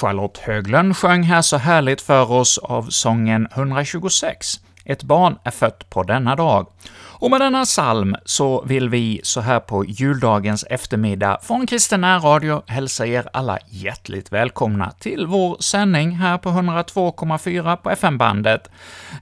Charlotte Höglund sjöng här så härligt för oss av sången 126, ”Ett barn är fött på denna dag”. Och med denna psalm så vill vi så här på juldagens eftermiddag från Kristen Radio hälsa er alla hjärtligt välkomna till vår sändning här på 102,4 på FM-bandet.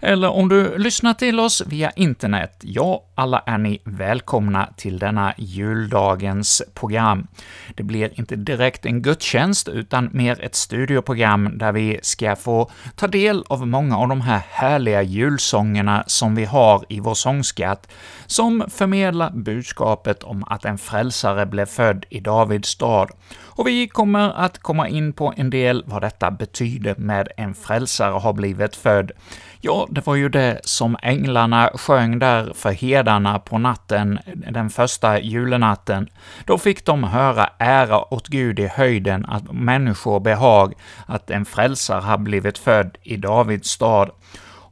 Eller om du lyssnar till oss via internet, ja, alla är ni välkomna till denna juldagens program. Det blir inte direkt en gudstjänst, utan mer ett studioprogram där vi ska få ta del av många av de här härliga julsångerna som vi har i vår sångskatt, som förmedlar budskapet om att en frälsare blev född i Davids stad. Och vi kommer att komma in på en del vad detta betyder med en frälsare har blivit född. Ja, det var ju det som änglarna sjöng där för hedarna på natten, den första julenatten. Då fick de höra ära åt Gud i höjden, att människor behag, att en frälsare har blivit född i Davids stad.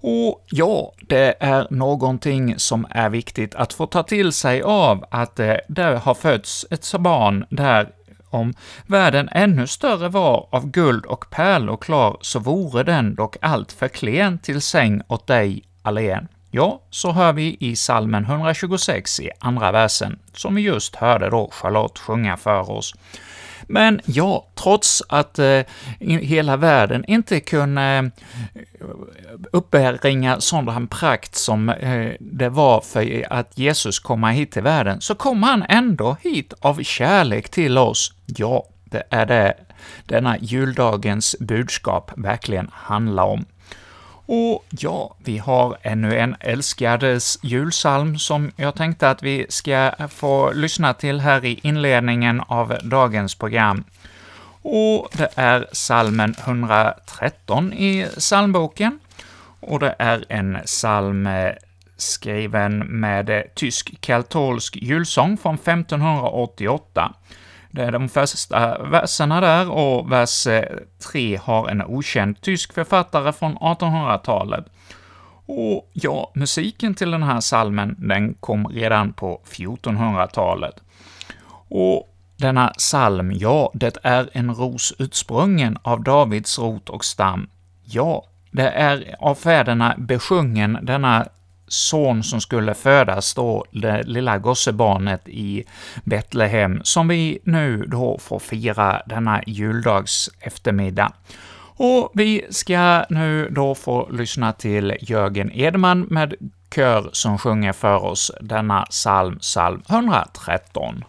Och ja, det är någonting som är viktigt att få ta till sig av, att eh, det, har fötts ett barn där om världen ännu större var av guld och pärlor klar, så vore den dock allt för klen till säng åt dig allen. Ja, så hör vi i salmen 126 i andra versen, som vi just hörde då Charlotte sjunga för oss. Men ja, trots att eh, hela världen inte kunde eh, uppbringa sådan prakt som eh, det var för att Jesus komma hit till världen, så kom han ändå hit av kärlek till oss. Ja, det är det denna juldagens budskap verkligen handlar om. Och ja, vi har ännu en älskades julsalm som jag tänkte att vi ska få lyssna till här i inledningen av dagens program. Och det är salmen 113 i psalmboken, och det är en psalm eh, skriven med eh, tysk-katolsk julsång från 1588. Det är de första verserna där, och vers eh, 3 har en okänd tysk författare från 1800-talet. Och ja, musiken till den här salmen den kom redan på 1400-talet. Och denna psalm, ja, det är en ros utsprungen av Davids rot och stam. Ja, det är av fäderna besjungen, denna son som skulle födas då, det lilla gossebarnet i Betlehem, som vi nu då får fira denna juldags eftermiddag. Och vi ska nu då få lyssna till Jörgen Edman med kör som sjunger för oss denna psalm, psalm 113.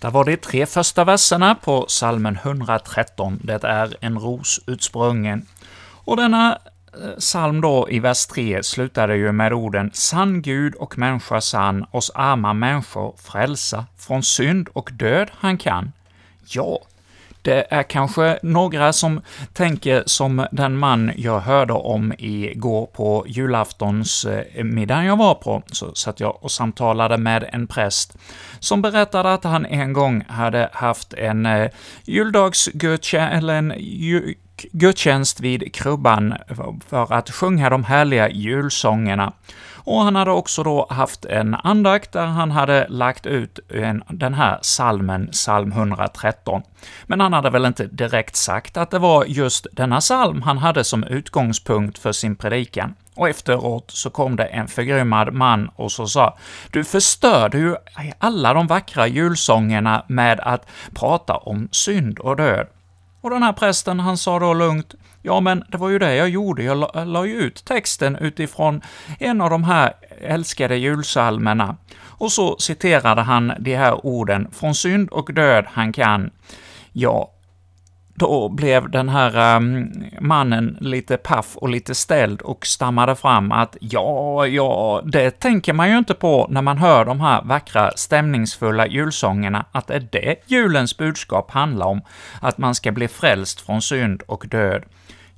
Detta var de tre första verserna på salmen 113, Det är en ros utsprungen. Och denna eh, psalm då i vers 3 slutade ju med orden ”Sann Gud och människa sann, oss arma människor frälsa, från synd och död han kan”. Ja, det är kanske några som tänker som den man jag hörde om igår på julaftonsmiddagen jag var på, så satt jag och samtalade med en präst som berättade att han en gång hade haft en eh, juldagsgudstjänst, eller en gudstjänst vid krubban för att sjunga de härliga julsångerna. Och han hade också då haft en andakt där han hade lagt ut en, den här salmen, psalm 113. Men han hade väl inte direkt sagt att det var just denna psalm han hade som utgångspunkt för sin predikan. Och efteråt så kom det en förgrymmad man och så sa ”Du förstörde ju alla de vackra julsångerna med att prata om synd och död”. Och den här prästen, han sa då lugnt Ja, men det var ju det jag gjorde. Jag la, la ju ut texten utifrån en av de här älskade julsalmerna. Och så citerade han de här orden ”Från synd och död han kan”. Ja, då blev den här um, mannen lite paff och lite ställd och stammade fram att ja, ja, det tänker man ju inte på när man hör de här vackra, stämningsfulla julsångerna, att det är det julens budskap handlar om, att man ska bli frälst från synd och död.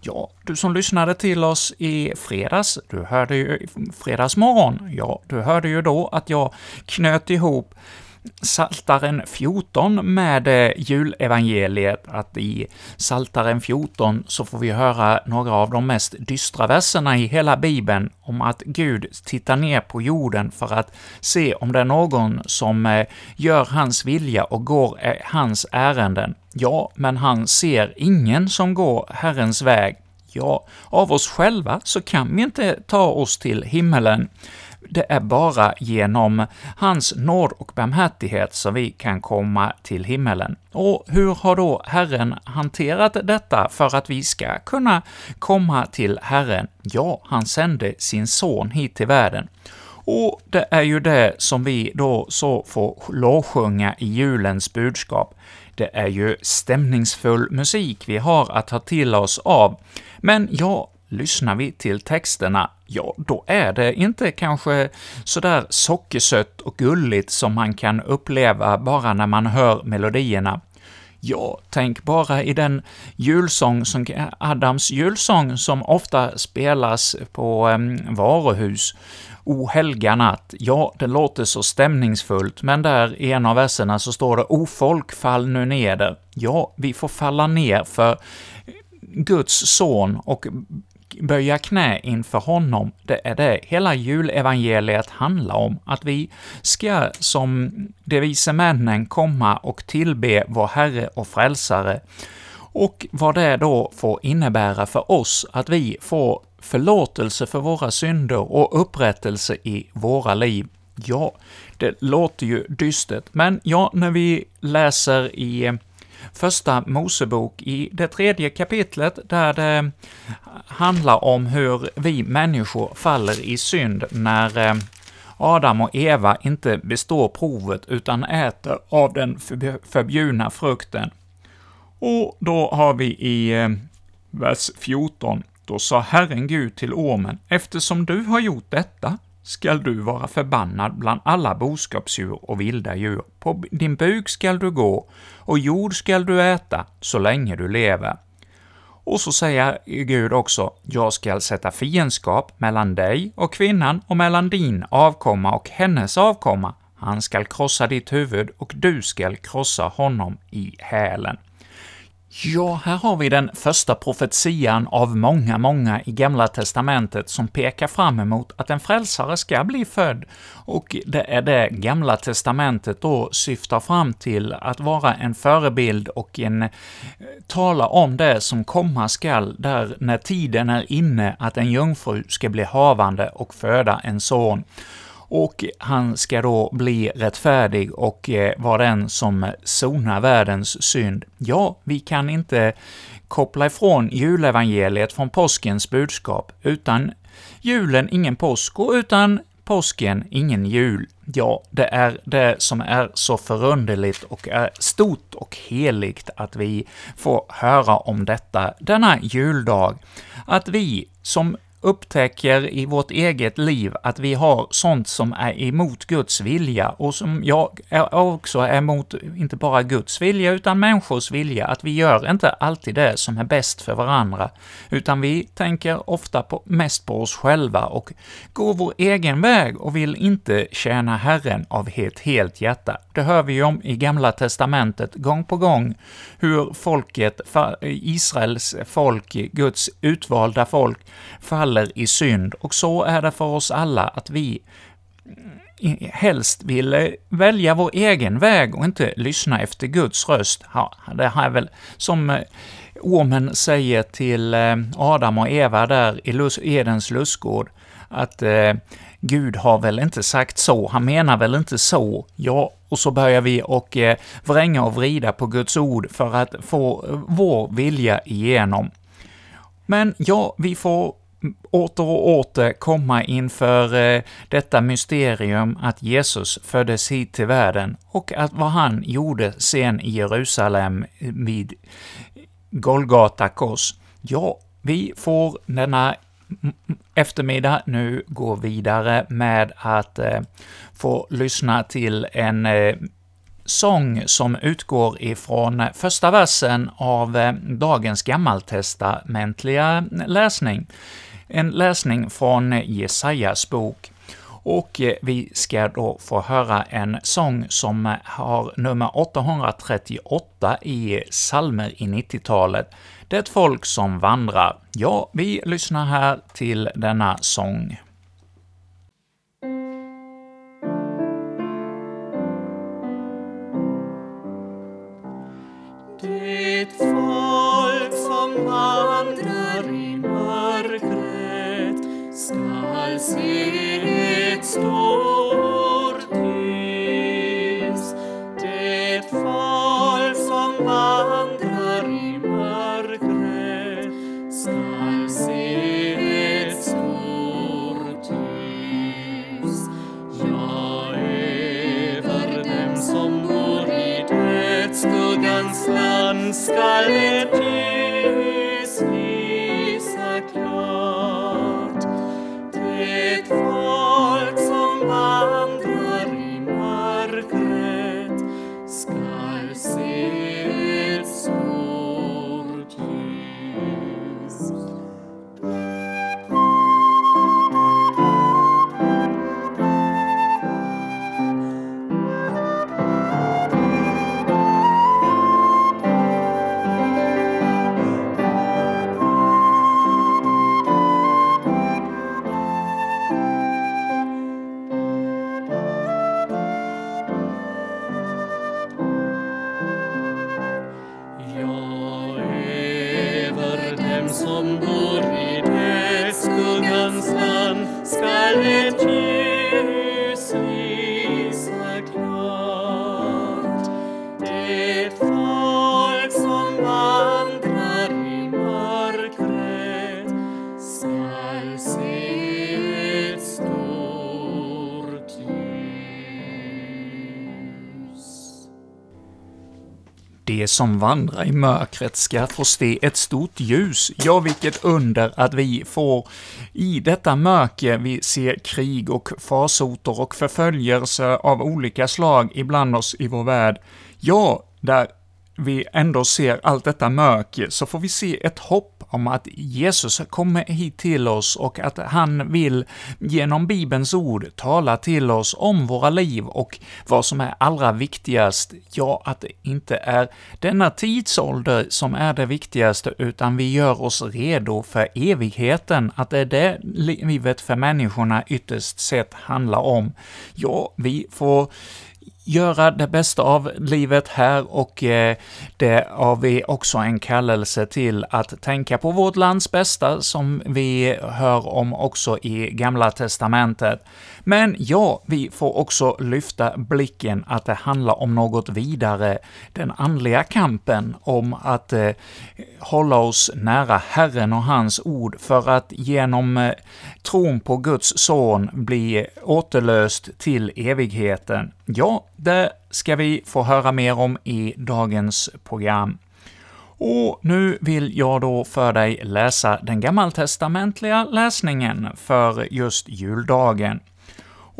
Ja, du som lyssnade till oss i fredags, du hörde ju fredagsmorgon, ja, du hörde ju då att jag knöt ihop Saltaren 14 med eh, julevangeliet, att i Saltaren 14 så får vi höra några av de mest dystra verserna i hela Bibeln om att Gud tittar ner på jorden för att se om det är någon som eh, gör hans vilja och går eh, hans ärenden. Ja, men han ser ingen som går Herrens väg. Ja, av oss själva så kan vi inte ta oss till himmelen. Det är bara genom hans nåd och barmhärtighet som vi kan komma till himmelen. Och hur har då Herren hanterat detta för att vi ska kunna komma till Herren? Ja, han sände sin son hit till världen. Och det är ju det som vi då så får lovsjunga i julens budskap. Det är ju stämningsfull musik vi har att ta till oss av. Men ja, lyssnar vi till texterna, ja, då är det inte kanske sådär sockersött och gulligt som man kan uppleva bara när man hör melodierna. Ja, tänk bara i den julsång, som, Adams julsång, som ofta spelas på um, varuhus. O helga natt. Ja, det låter så stämningsfullt, men där i en av verserna så står det O folk, fall nu neder. Ja, vi får falla ner för Guds son och böja knä inför honom, det är det hela julevangeliet handlar om, att vi ska som de vise männen komma och tillbe vår Herre och Frälsare, och vad det då får innebära för oss att vi får förlåtelse för våra synder och upprättelse i våra liv. Ja, det låter ju dystert, men ja, när vi läser i Första Mosebok i det tredje kapitlet, där det handlar om hur vi människor faller i synd när eh, Adam och Eva inte består provet utan äter av den förbjudna frukten. Och då har vi i eh, vers 14, då sa Herren Gud till ormen, eftersom du har gjort detta, skall du vara förbannad bland alla boskapsdjur och vilda djur. På din buk skall du gå, och jord skall du äta, så länge du lever. Och så säger Gud också, jag skall sätta fiendskap mellan dig och kvinnan och mellan din avkomma och hennes avkomma. Han skall krossa ditt huvud och du skall krossa honom i hälen. Ja, här har vi den första profetian av många, många i Gamla Testamentet som pekar fram emot att en frälsare ska bli född, och det är det Gamla Testamentet då syftar fram till, att vara en förebild och en eh, tala om det som komma skall, där när tiden är inne att en jungfru ska bli havande och föda en son och han ska då bli rättfärdig och eh, vara den som sonar världens synd. Ja, vi kan inte koppla ifrån julevangeliet från påskens budskap. Utan julen ingen påsk, och utan påsken, ingen jul. Ja, det är det som är så förunderligt och är stort och heligt att vi får höra om detta denna juldag. Att vi som upptäcker i vårt eget liv att vi har sånt som är emot Guds vilja och som jag också är emot, inte bara Guds vilja, utan människors vilja, att vi gör inte alltid det som är bäst för varandra, utan vi tänker ofta på, mest på oss själva och går vår egen väg och vill inte tjäna Herren av ett helt hjärta. Det hör vi ju om i Gamla Testamentet gång på gång, hur folket, Israels folk, Guds utvalda folk, faller i synd, och så är det för oss alla att vi helst vill välja vår egen väg och inte lyssna efter Guds röst. Ja, det här är väl som eh, ormen säger till eh, Adam och Eva där i Edens lustgård, att eh, Gud har väl inte sagt så, han menar väl inte så, ja, och så börjar vi och eh, vränga och vrida på Guds ord för att få vår vilja igenom. Men ja, vi får åter och åter komma inför eh, detta mysterium att Jesus föddes hit till världen och att vad han gjorde sen i Jerusalem eh, vid Golgata kors. Ja, vi får denna eftermiddag nu gå vidare med att eh, få lyssna till en eh, sång som utgår ifrån första versen av eh, dagens gammaltestamentliga läsning. En läsning från Jesajas bok. Och eh, vi ska då få höra en sång som eh, har nummer 838 i Salmer i 90-talet. Det är ett folk som vandrar. Ja, vi lyssnar här till denna sång. Se De som vandrar i mörkret ska få se ett stort ljus. Ja, vilket under att vi får i detta mörker vi ser krig och farsoter och förföljelse av olika slag ibland oss i vår värld. Ja, där vi ändå ser allt detta mörker, så får vi se ett hopp om att Jesus kommer hit till oss och att han vill genom Bibelns ord tala till oss om våra liv och vad som är allra viktigast, ja, att det inte är denna tidsålder som är det viktigaste, utan vi gör oss redo för evigheten, att det är det livet för människorna ytterst sett handlar om. Ja, vi får göra det bästa av livet här och eh, det har vi också en kallelse till att tänka på vårt lands bästa, som vi hör om också i Gamla Testamentet. Men ja, vi får också lyfta blicken att det handlar om något vidare, den andliga kampen, om att eh, hålla oss nära Herren och hans ord för att genom eh, tron på Guds son bli återlöst till evigheten. Ja, det ska vi få höra mer om i dagens program. Och nu vill jag då för dig läsa den gammaltestamentliga läsningen för just juldagen.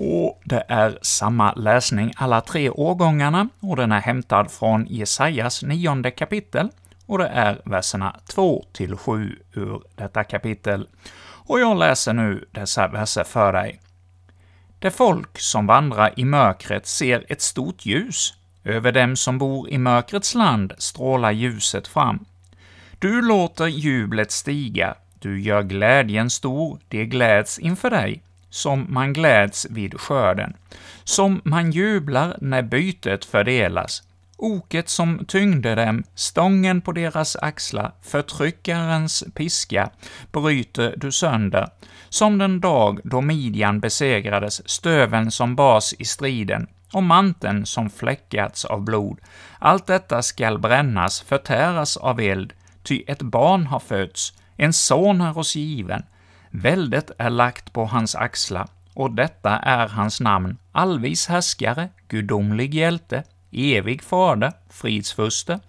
Och det är samma läsning alla tre årgångarna, och den är hämtad från Jesajas nionde kapitel, och det är verserna 2 till 7 ur detta kapitel. Och jag läser nu dessa verser för dig. Det folk som vandrar i mörkret ser ett stort ljus. Över dem som bor i mörkrets land strålar ljuset fram. Du låter jublet stiga, du gör glädjen stor, de gläds inför dig, som man gläds vid skörden, som man jublar när bytet fördelas. Oket som tyngde dem, stången på deras axlar, förtryckarens piska, bryter du sönder, som den dag då Midjan besegrades, stöven som bas i striden, och manteln som fläckats av blod. Allt detta skall brännas, förtäras av eld, ty ett barn har fötts, en son är oss given. Väldet är lagt på hans axlar, och detta är hans namn, allvis härskare, gudomlig hjälte, evig fader, fridsfurste.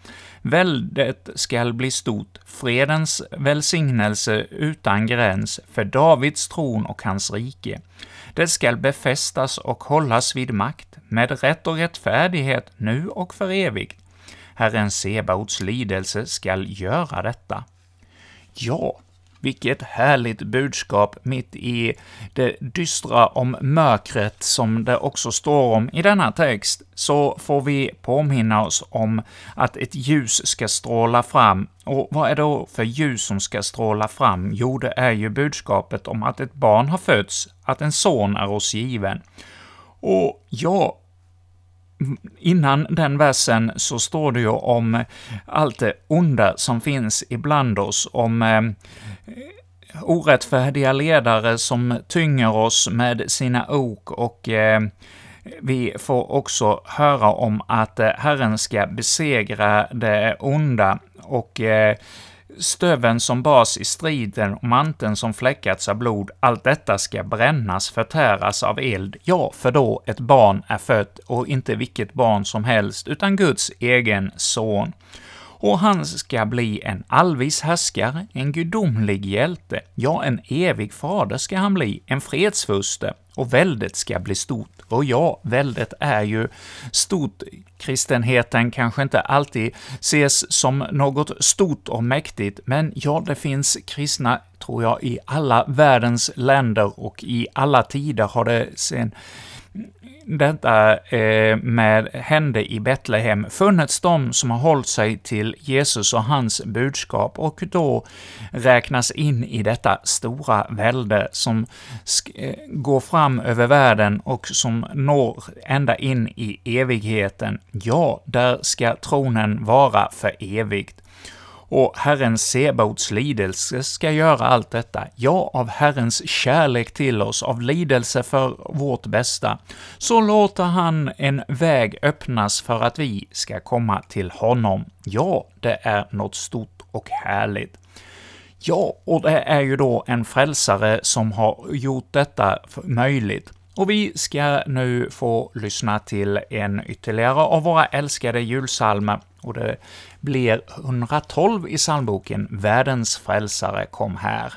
Väldet skall bli stort, fredens välsignelse utan gräns, för Davids tron och hans rike. Det skall befästas och hållas vid makt, med rätt och rättfärdighet, nu och för evigt. Herren Sebaots lidelse skall göra detta. Ja, vilket härligt budskap mitt i det dystra om mörkret som det också står om i denna text, så får vi påminna oss om att ett ljus ska stråla fram. Och vad är det då för ljus som ska stråla fram? Jo, det är ju budskapet om att ett barn har fötts, att en son är oss given. Och ja, innan den versen så står det ju om allt det onda som finns ibland oss, om eh, orättfärdiga ledare som tynger oss med sina ok och eh, vi får också höra om att eh, Herren ska besegra det onda och eh, stöven som bas i striden och manteln som fläckats av blod, allt detta ska brännas, förtäras av eld, ja, för då ett barn är fött, och inte vilket barn som helst, utan Guds egen son. Och han ska bli en allvis härskare, en gudomlig hjälte, ja, en evig fader ska han bli, en fredsfurste, och väldet ska bli stort. Och ja, väldet är ju stort. Kristenheten kanske inte alltid ses som något stort och mäktigt, men ja, det finns kristna, tror jag, i alla världens länder och i alla tider har det sen detta eh, med hände i Betlehem funnits de som har hållit sig till Jesus och hans budskap och då räknas in i detta stora välde som eh, går fram över världen och som når ända in i evigheten. Ja, där ska tronen vara för evigt och Herren Sebaots lidelse ska göra allt detta, ja, av Herrens kärlek till oss, av lidelse för vårt bästa, så låter han en väg öppnas för att vi ska komma till honom. Ja, det är något stort och härligt. Ja, och det är ju då en frälsare som har gjort detta möjligt. Och vi ska nu få lyssna till en ytterligare av våra älskade julsalmer, och det blir 112 i psalmboken ”Världens frälsare kom här”.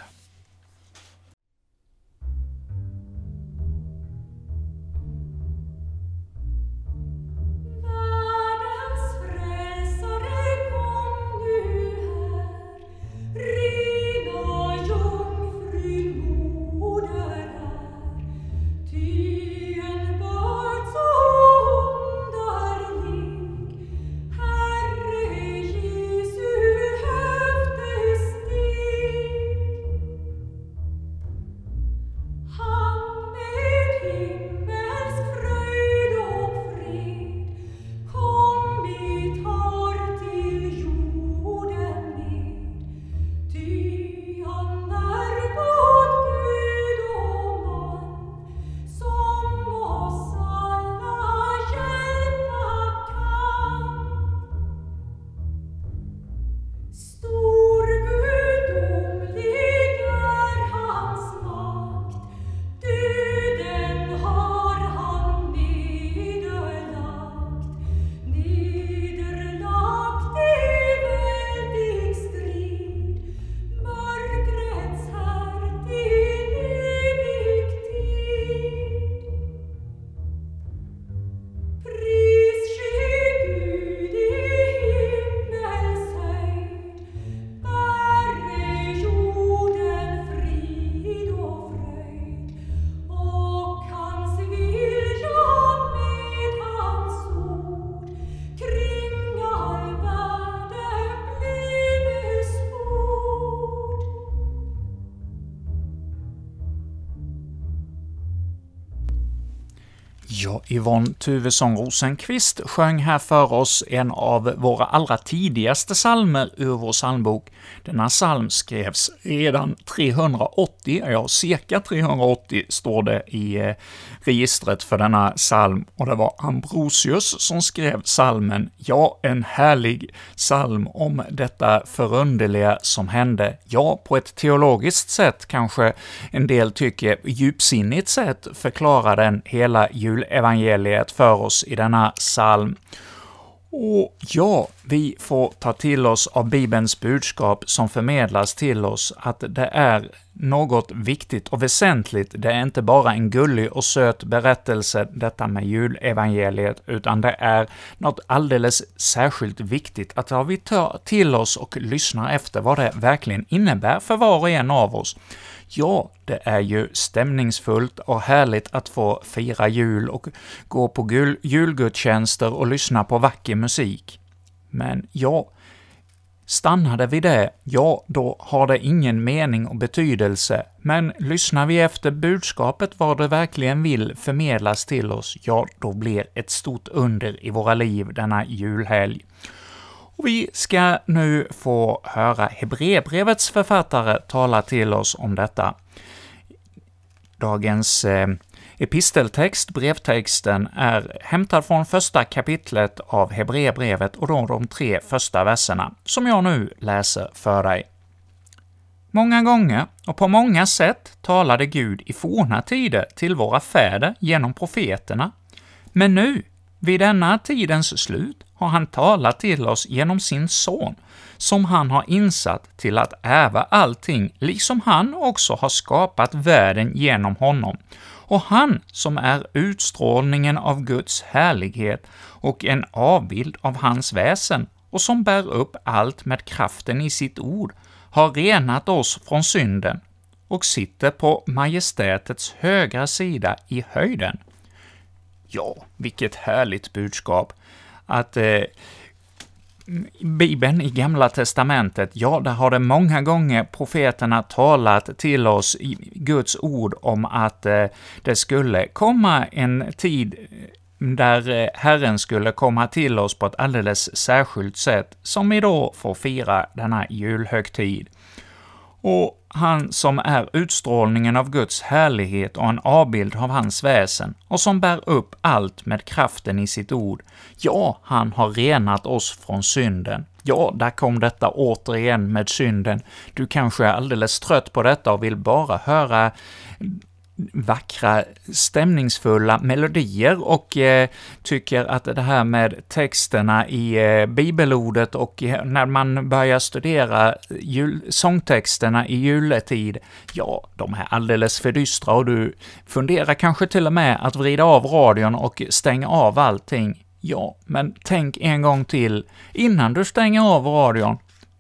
Yvonne Tuvesson Rosenqvist sjöng här för oss en av våra allra tidigaste salmer ur vår psalmbok. Denna psalm skrevs redan 380, ja, cirka 380 står det i eh, registret för denna psalm, och det var Ambrosius som skrev psalmen. Ja, en härlig psalm om detta förunderliga som hände. Ja, på ett teologiskt sätt kanske en del tycker djupsinnigt sätt förklarar den hela julevangeliet evangeliet för oss i denna psalm. Och ja, vi får ta till oss av Bibelns budskap som förmedlas till oss, att det är något viktigt och väsentligt. Det är inte bara en gullig och söt berättelse, detta med julevangeliet, utan det är något alldeles särskilt viktigt att ja, vi tar till oss och lyssnar efter vad det verkligen innebär för var och en av oss. Ja, det är ju stämningsfullt och härligt att få fira jul och gå på julgudstjänster och lyssna på vacker musik. Men ja, stannar det vid det, ja, då har det ingen mening och betydelse, men lyssnar vi efter budskapet vad det verkligen vill förmedlas till oss, ja, då blir ett stort under i våra liv denna julhelg. Och vi ska nu få höra Hebreerbrevets författare tala till oss om detta. Dagens eh, episteltext, brevtexten, är hämtad från första kapitlet av Hebreerbrevet och då de tre första verserna, som jag nu läser för dig. Många gånger och på många sätt talade Gud i forna tider till våra fäder genom profeterna, men nu, vid denna tidens slut, har han talat till oss genom sin son, som han har insatt till att ärva allting, liksom han också har skapat världen genom honom. Och han som är utstrålningen av Guds härlighet och en avbild av hans väsen, och som bär upp allt med kraften i sitt ord, har renat oss från synden och sitter på majestätets högra sida i höjden. Ja, vilket härligt budskap! att eh, Bibeln i Gamla Testamentet, ja, där har det många gånger profeterna talat till oss i Guds ord om att eh, det skulle komma en tid eh, där eh, Herren skulle komma till oss på ett alldeles särskilt sätt, som vi då får fira denna julhögtid. Och han som är utstrålningen av Guds härlighet och en avbild av hans väsen, och som bär upp allt med kraften i sitt ord, ja, han har renat oss från synden. Ja, där kom detta återigen med synden. Du kanske är alldeles trött på detta och vill bara höra vackra, stämningsfulla melodier och eh, tycker att det här med texterna i eh, bibelordet och eh, när man börjar studera jul, sångtexterna i juletid, ja, de är alldeles för dystra och du funderar kanske till och med att vrida av radion och stänga av allting. Ja, men tänk en gång till innan du stänger av radion.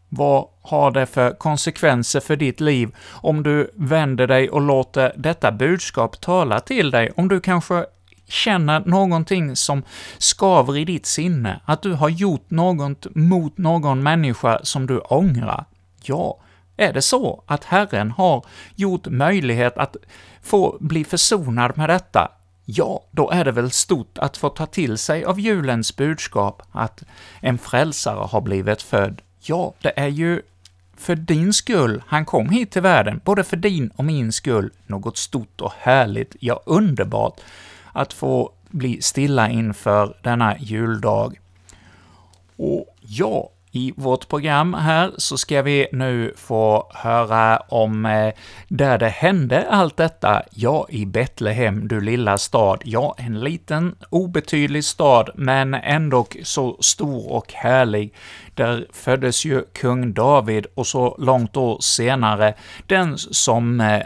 Vad har det för konsekvenser för ditt liv om du vänder dig och låter detta budskap tala till dig? Om du kanske känner någonting som skaver i ditt sinne, att du har gjort något mot någon människa som du ångrar? Ja, är det så att Herren har gjort möjlighet att få bli försonad med detta, ja, då är det väl stort att få ta till sig av julens budskap att en frälsare har blivit född. Ja, det är ju för din skull han kom hit till världen, både för din och min skull, något stort och härligt, ja, underbart, att få bli stilla inför denna juldag. Och ja, i vårt program här så ska vi nu få höra om eh, där det hände allt detta, ja, i Betlehem, du lilla stad. Ja, en liten obetydlig stad, men ändå så stor och härlig. Där föddes ju kung David och så långt år senare den som eh,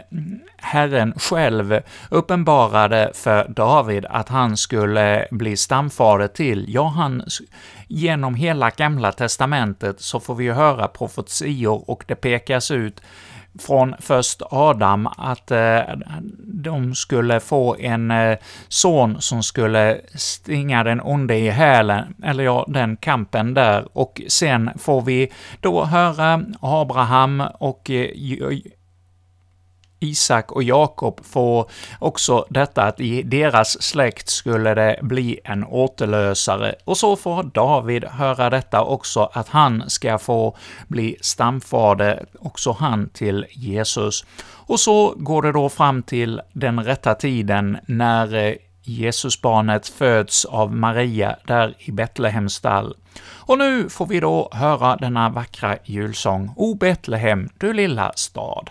Herren själv uppenbarade för David att han skulle bli stamfader till. Ja, han genom hela Gamla Testamentet så får vi ju höra profetior och det pekas ut från först Adam att eh, de skulle få en eh, son som skulle stinga den onde i hälen, eller ja, den kampen där, och sen får vi då höra Abraham och eh, Isak och Jakob får också detta att i deras släkt skulle det bli en återlösare, och så får David höra detta också, att han ska få bli stamfader, också han, till Jesus. Och så går det då fram till den rätta tiden när eh, Jesusbarnet föds av Maria där i Betlehems stall. Och nu får vi då höra denna vackra julsång, O Betlehem, du lilla stad.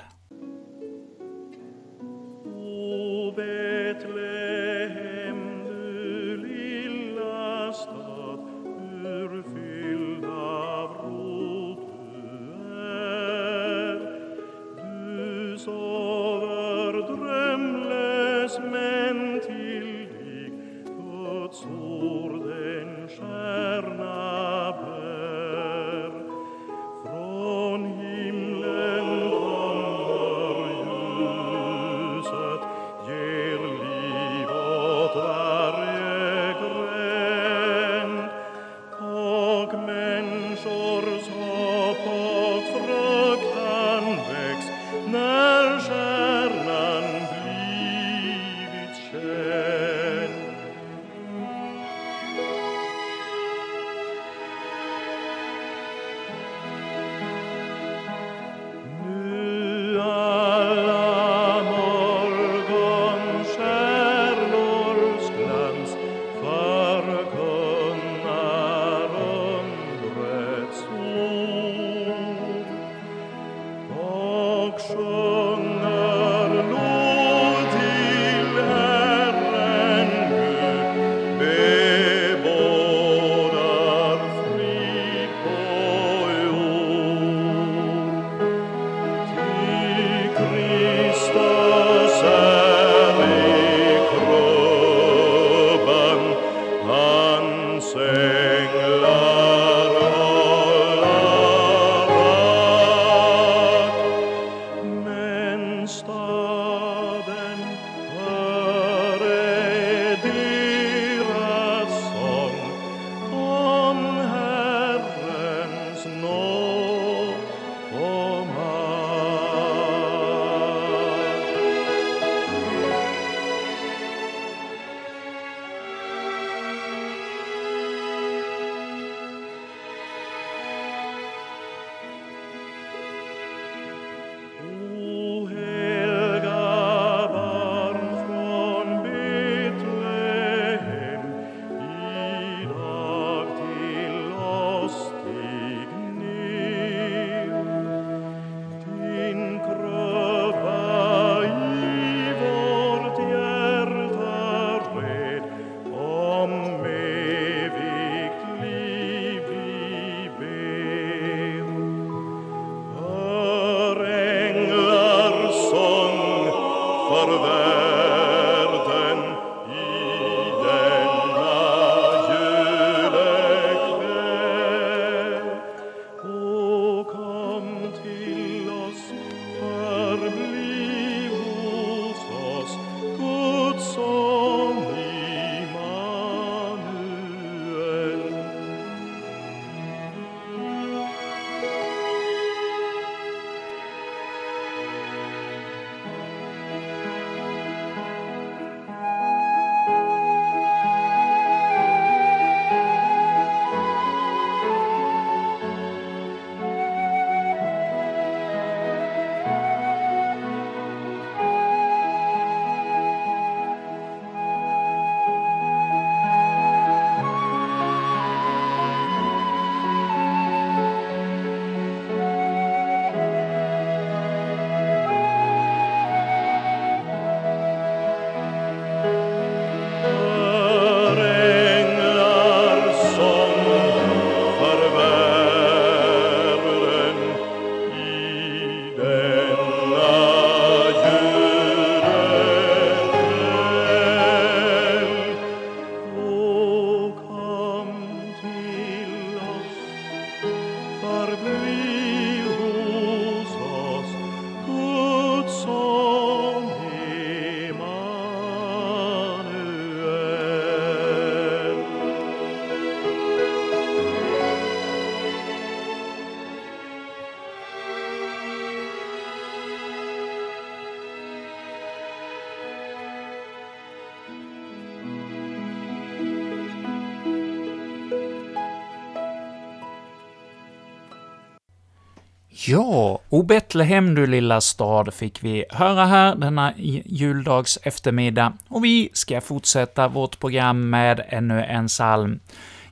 Ja, O Betlehem du lilla stad fick vi höra här denna juldags eftermiddag, och vi ska fortsätta vårt program med ännu en psalm.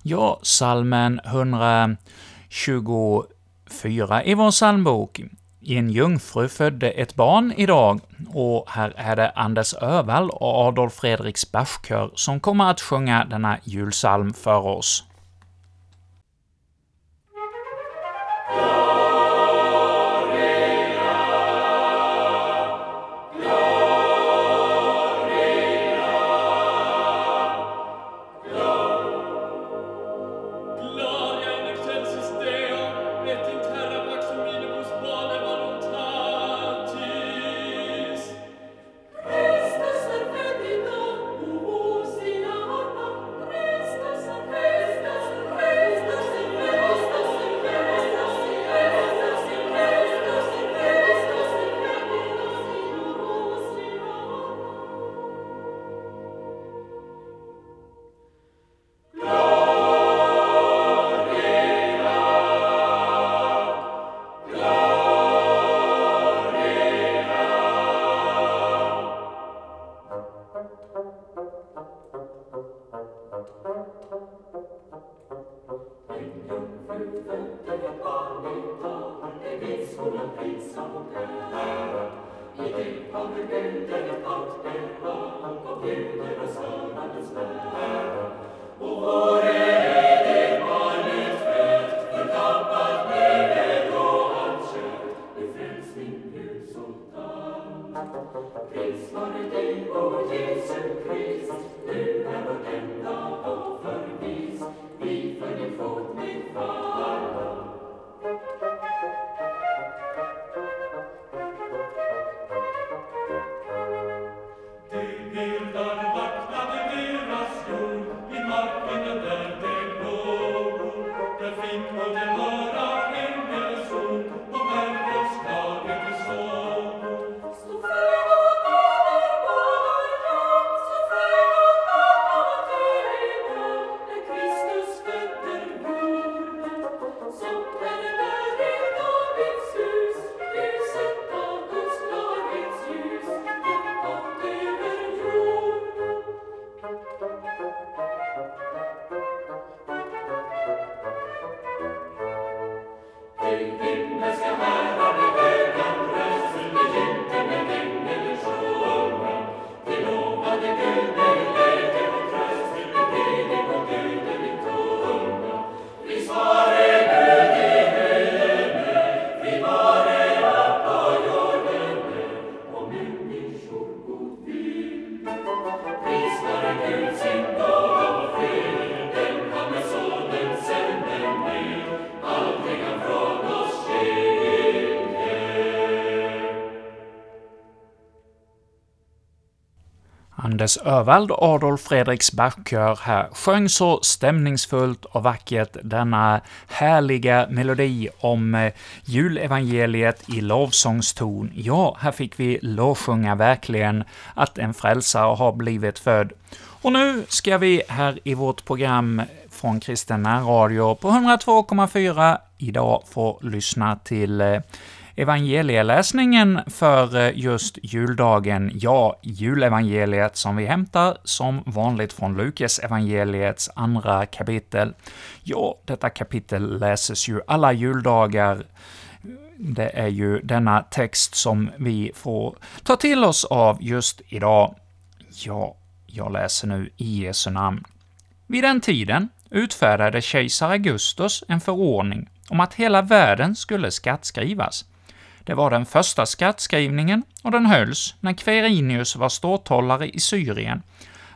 Ja, psalmen 124 i vår psalmbok. En jungfru födde ett barn idag, och här är det Anders Öval och Adolf Fredriks Bachkör som kommer att sjunga denna julsalm för oss. Anders Öwald och Adolf Fredriks Bachkör här sjöng så stämningsfullt och vackert denna härliga melodi om eh, julevangeliet i lovsångston. Ja, här fick vi lovsjunga verkligen att en frälsare har blivit född. Och nu ska vi här i vårt program från Kristen Radio på 102,4 idag få lyssna till eh, evangelieläsningen för eh, just juldagen, ja, julevangeliet som vi hämtar som vanligt från Lukas evangeliets andra kapitel. Ja, detta kapitel läses ju alla juldagar det är ju denna text som vi får ta till oss av just idag. Ja, jag läser nu i Jesu namn. Vid den tiden utfärdade kejsar Augustus en förordning om att hela världen skulle skattskrivas. Det var den första skattskrivningen, och den hölls när Quirinius var ståthållare i Syrien.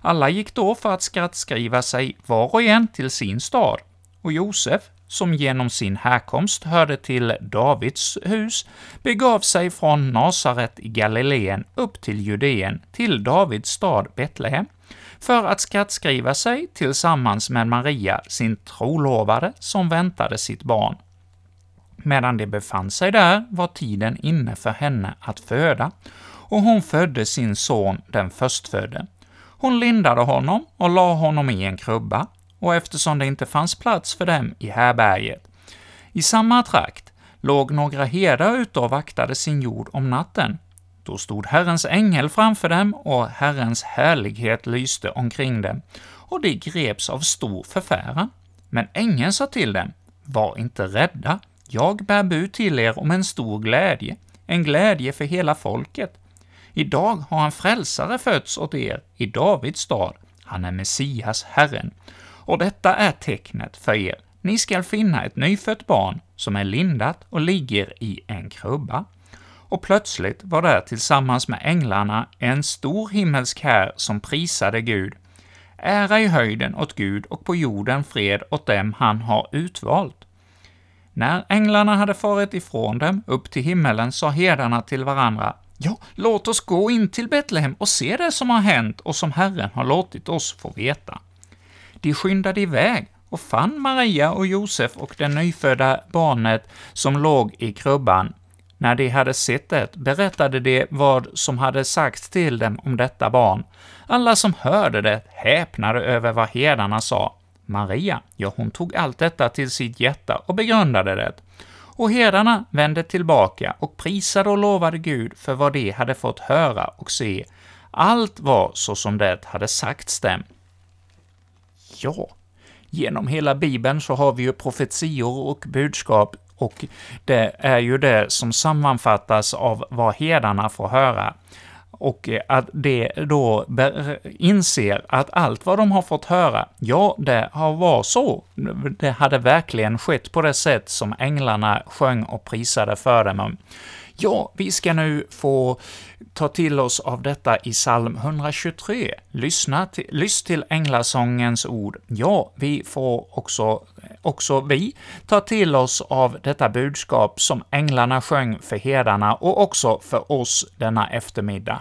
Alla gick då för att skattskriva sig var och en till sin stad, och Josef, som genom sin härkomst hörde till Davids hus, begav sig från Nasaret i Galileen upp till Judeen, till Davids stad Betlehem, för att skattskriva sig tillsammans med Maria, sin trolovade, som väntade sitt barn. Medan de befann sig där var tiden inne för henne att föda, och hon födde sin son, den förstfödde. Hon lindade honom och la honom i en krubba, och eftersom det inte fanns plats för dem i härberget, i samma trakt låg några herdar ute och vaktade sin jord om natten. Då stod Herrens ängel framför dem, och Herrens härlighet lyste omkring dem, och de greps av stor förfäran. Men ängeln sa till dem, var inte rädda, jag bär bud till er om en stor glädje, en glädje för hela folket. Idag har en frälsare fötts åt er i Davids stad, han är Messias, Herren. Och detta är tecknet för er, ni skall finna ett nyfött barn som är lindat och ligger i en krubba. Och plötsligt var där tillsammans med änglarna en stor himmelsk här som prisade Gud. Ära i höjden åt Gud och på jorden fred åt dem han har utvalt. När änglarna hade farit ifrån dem upp till himmelen sa herdarna till varandra, Ja, låt oss gå in till Betlehem och se det som har hänt och som Herren har låtit oss få veta. De skyndade iväg och fann Maria och Josef och det nyfödda barnet som låg i krubban. När de hade sett det berättade de vad som hade sagts till dem om detta barn. Alla som hörde det häpnade över vad herdarna sa. Maria, ja, hon tog allt detta till sitt hjärta och begrundade det. Och herdarna vände tillbaka och prisade och lovade Gud för vad de hade fått höra och se. Allt var så som det hade sagts dem. Ja, genom hela Bibeln så har vi ju profetior och budskap, och det är ju det som sammanfattas av vad herdarna får höra och eh, att de då inser att allt vad de har fått höra, ja, det har var så. Det hade verkligen skett på det sätt som änglarna sjöng och prisade för dem. Ja, vi ska nu få ta till oss av detta i psalm 123. Lyssna till, lyss till änglasångens ord. Ja, vi får också, också vi ta till oss av detta budskap som änglarna sjöng för herdarna och också för oss denna eftermiddag.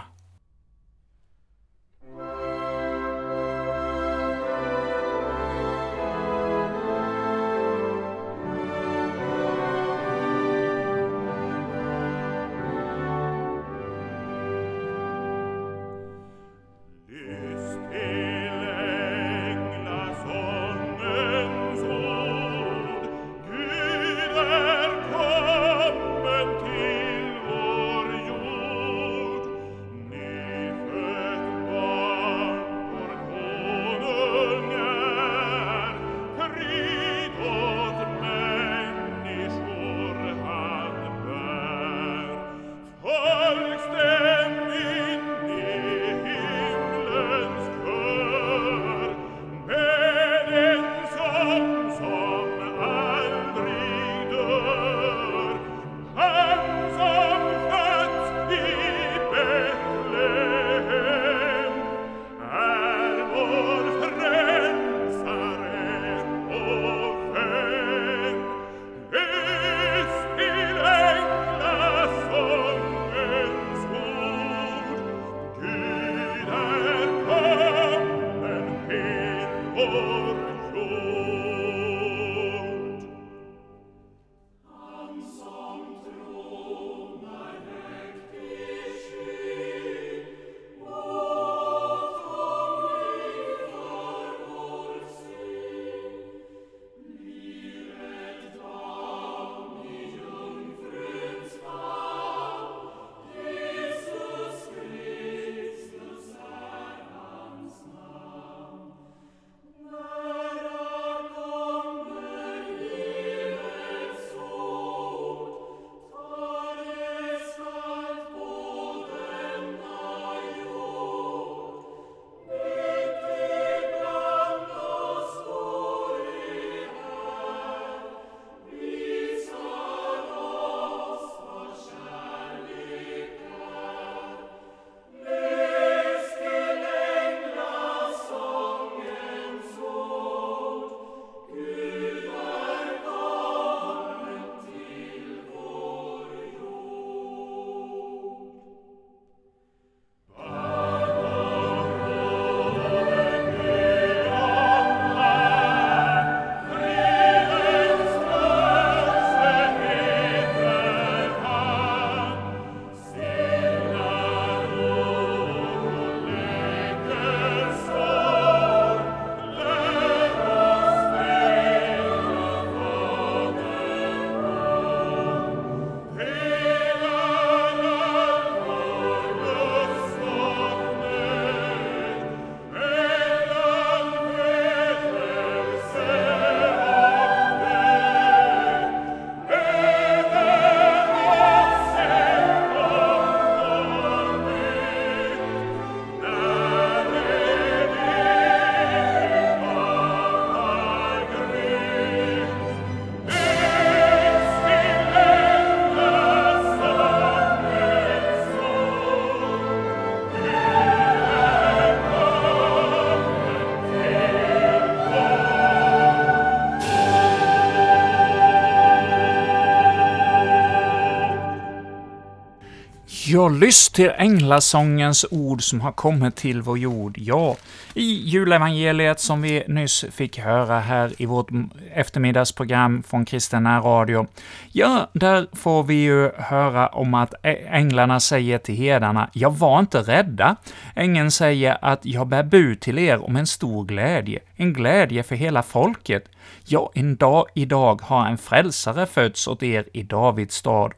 Ja, lyss till änglasångens ord som har kommit till vår jord. Ja, i julevangeliet som vi nyss fick höra här i vårt eftermiddagsprogram från Kristina Radio, ja, där får vi ju höra om att änglarna säger till herdarna, ”Jag var inte rädda”. Ängeln säger att ”Jag bär bud till er om en stor glädje, en glädje för hela folket. Ja, en dag idag har en frälsare fötts åt er i Davids stad.”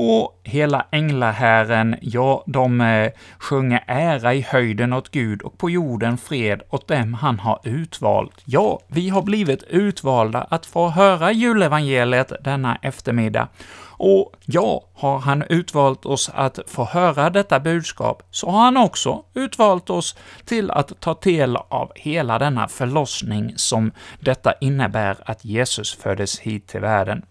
Och hela änglahären, ja, de eh, sjunger ära i höjden åt Gud och på jorden fred åt dem han har utvalt. Ja, vi har blivit utvalda att få höra julevangeliet denna eftermiddag. Och ja, har han utvalt oss att få höra detta budskap, så har han också utvalt oss till att ta del av hela denna förlossning som detta innebär att Jesus föddes hit till världen.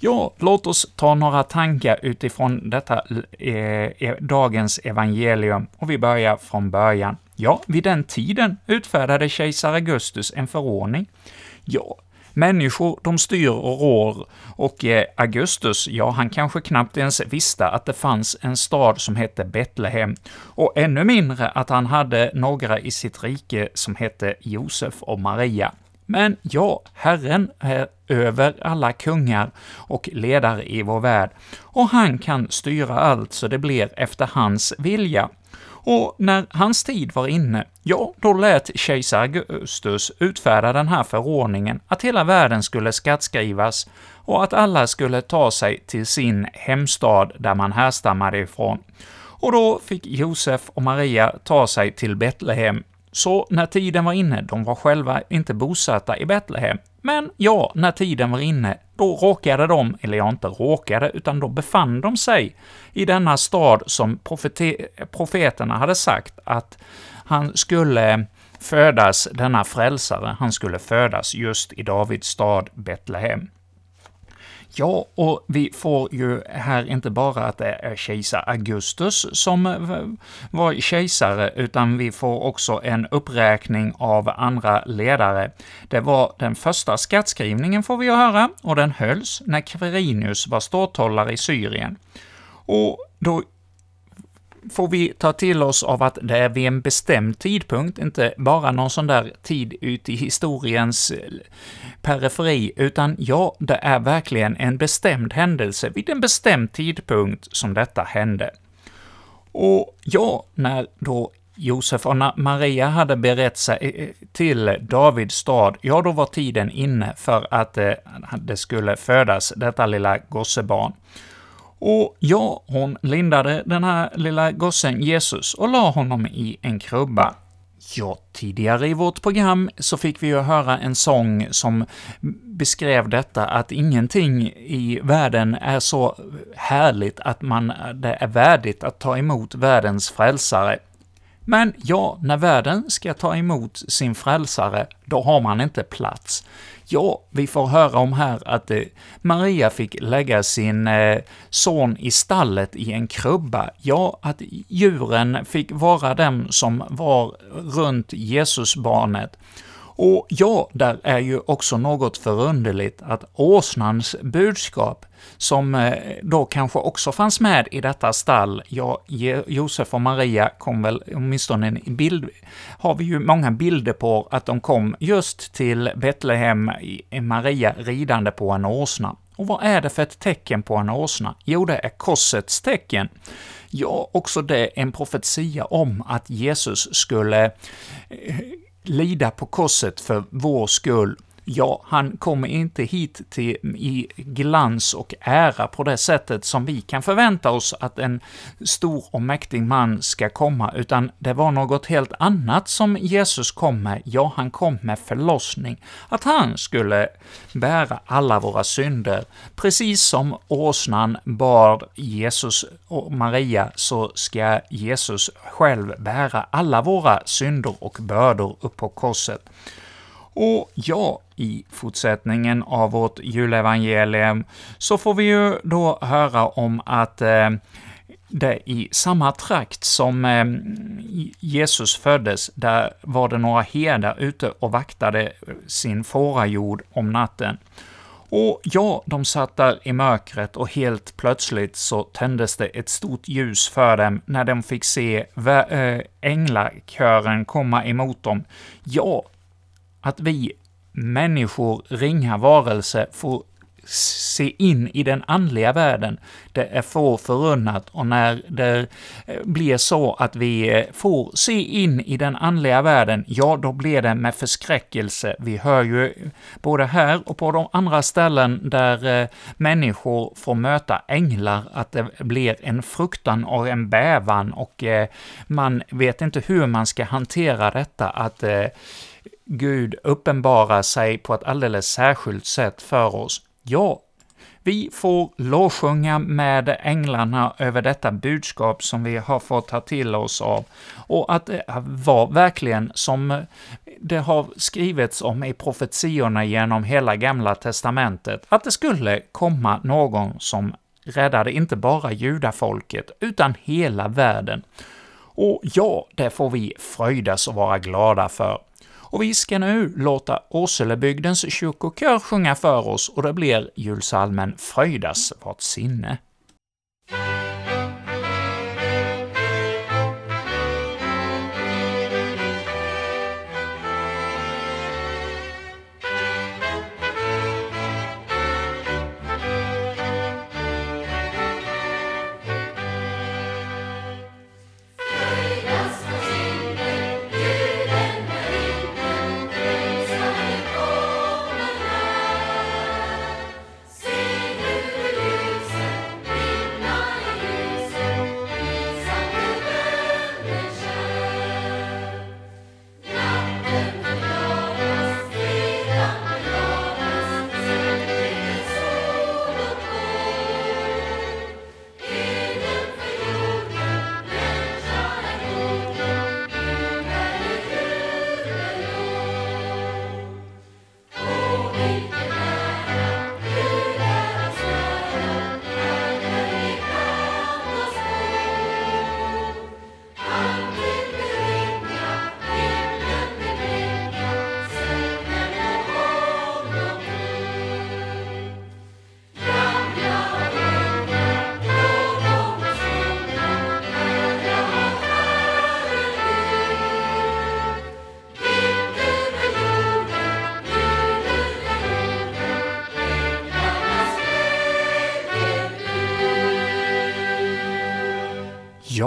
Ja, låt oss ta några tankar utifrån detta eh, e, dagens evangelium, och vi börjar från början. Ja, vid den tiden utfärdade kejsar Augustus en förordning. Ja, människor, de styr och rår, och eh, Augustus, ja, han kanske knappt ens visste att det fanns en stad som hette Betlehem, och ännu mindre att han hade några i sitt rike som hette Josef och Maria. Men ja, Herren eh, över alla kungar och ledare i vår värld, och han kan styra allt så det blir efter hans vilja. Och när hans tid var inne, ja, då lät kejsar Augustus utfärda den här förordningen att hela världen skulle skattskrivas och att alla skulle ta sig till sin hemstad där man härstammade ifrån. Och då fick Josef och Maria ta sig till Betlehem, så när tiden var inne, de var själva inte bosatta i Betlehem, men ja, när tiden var inne, då råkade de, eller ja, inte råkade, utan då befann de sig i denna stad som profeterna hade sagt att han skulle födas, denna frälsare, han skulle födas just i Davids stad Betlehem. Ja, och vi får ju här inte bara att det är kejsar Augustus som var kejsare, utan vi får också en uppräkning av andra ledare. Det var den första skattskrivningen, får vi ju höra, och den hölls när Quirinius var ståthållare i Syrien. Och då får vi ta till oss av att det är vid en bestämd tidpunkt, inte bara någon sån där tid ut i historiens eh, periferi, utan ja, det är verkligen en bestämd händelse vid en bestämd tidpunkt som detta hände. Och ja, när då Josef och Maria hade berett sig eh, till Davids stad, ja, då var tiden inne för att eh, det skulle födas detta lilla gossebarn. Och ja, hon lindade den här lilla gossen Jesus och la honom i en krubba. Ja, tidigare i vårt program så fick vi ju höra en sång som beskrev detta att ingenting i världen är så härligt att man, det är värdigt att ta emot världens frälsare. Men ja, när världen ska ta emot sin frälsare, då har man inte plats. Ja, vi får höra om här att eh, Maria fick lägga sin eh, son i stallet i en krubba. Ja, att djuren fick vara dem som var runt Jesusbarnet. Och ja, där är ju också något förunderligt att åsnans budskap, som eh, då kanske också fanns med i detta stall, ja, Josef och Maria kom väl åtminstone en bild, har vi ju många bilder på att de kom just till Betlehem, Maria ridande på en åsna. Och vad är det för ett tecken på en åsna? Jo, det är korsets tecken. Ja, också det en profetia om att Jesus skulle eh, lida på korset för vår skull. Ja, han kommer inte hit till, i glans och ära på det sättet som vi kan förvänta oss att en stor och mäktig man ska komma, utan det var något helt annat som Jesus kom med. Ja, han kom med förlossning, att han skulle bära alla våra synder. Precis som åsnan bar Jesus och Maria, så ska Jesus själv bära alla våra synder och bördor upp på korset. Och ja, i fortsättningen av vårt julevangelium så får vi ju då höra om att eh, det i samma trakt som eh, Jesus föddes, där var det några herdar ute och vaktade sin fårajord om natten. Och ja, de satt där i mörkret och helt plötsligt så tändes det ett stort ljus för dem när de fick se eh, änglakören komma emot dem. Ja, att vi människor, ringa varelse, får se in i den andliga världen. Det är få förunnat, och när det eh, blir så att vi eh, får se in i den andliga världen, ja, då blir det med förskräckelse. Vi hör ju eh, både här och på de andra ställen där människor får möta änglar, att det blir en fruktan och en bävan, och man vet inte hur man ska hantera detta, att Gud uppenbarar sig på ett alldeles särskilt sätt för oss. Ja, vi får lovsjunga med änglarna över detta budskap som vi har fått ta till oss av, och att det var verkligen som det har skrivits om i profetiorna genom hela Gamla Testamentet, att det skulle komma någon som räddade inte bara judafolket, utan hela världen. Och ja, det får vi fröjdas och vara glada för. Och vi ska nu låta Åselebygdens kyrkokör sjunga för oss, och det blir julsalmen ”Fröjdas vart sinne”.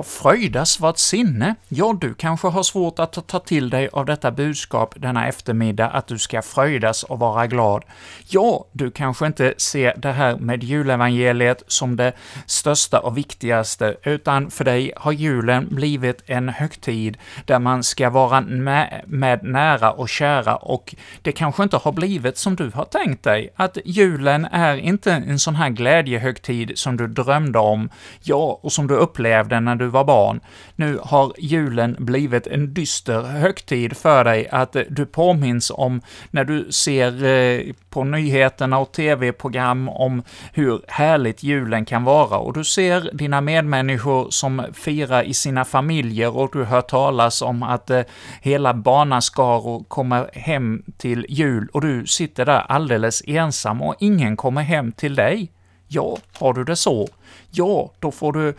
Ja, fröjdas vart sinne. Ja, du kanske har svårt att ta till dig av detta budskap denna eftermiddag, att du ska fröjdas och vara glad. Ja, du kanske inte ser det här med julevangeliet som det största och viktigaste, utan för dig har julen blivit en högtid där man ska vara med, med nära och kära, och det kanske inte har blivit som du har tänkt dig, att julen är inte en sån här glädjehögtid som du drömde om, ja, och som du upplevde när du var barn. Nu har julen blivit en dyster högtid för dig, att eh, du påminns om när du ser eh, på nyheterna och tv-program om hur härligt julen kan vara, och du ser dina medmänniskor som firar i sina familjer, och du hör talas om att eh, hela barnaskaror kommer hem till jul, och du sitter där alldeles ensam och ingen kommer hem till dig. Ja, har du det så? Ja, då får du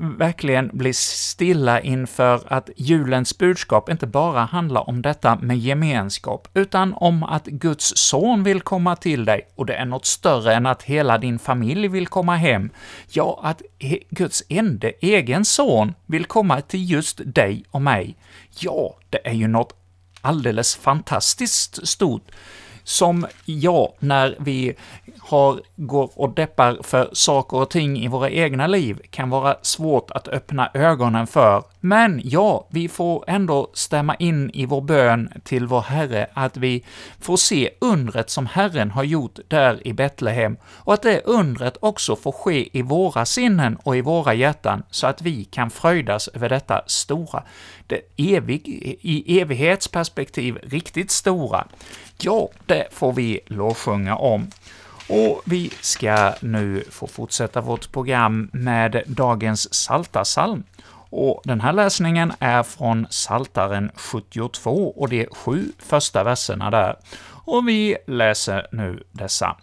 verkligen bli stilla inför att julens budskap inte bara handlar om detta med gemenskap, utan om att Guds son vill komma till dig, och det är något större än att hela din familj vill komma hem. Ja, att Guds enda egen son vill komma till just dig och mig. Ja, det är ju något alldeles fantastiskt stort som jag, när vi har, går och deppar för saker och ting i våra egna liv, kan vara svårt att öppna ögonen för. Men ja, vi får ändå stämma in i vår bön till vår Herre, att vi får se undret som Herren har gjort där i Betlehem, och att det undret också får ske i våra sinnen och i våra hjärtan, så att vi kan fröjdas över detta stora, det evig, i evighetsperspektiv riktigt stora. Ja, det får vi lovsjunga om. Och vi ska nu få fortsätta vårt program med dagens Saltasalm. Och den här läsningen är från Saltaren 72 och de sju första verserna där. Och vi läser nu dessa.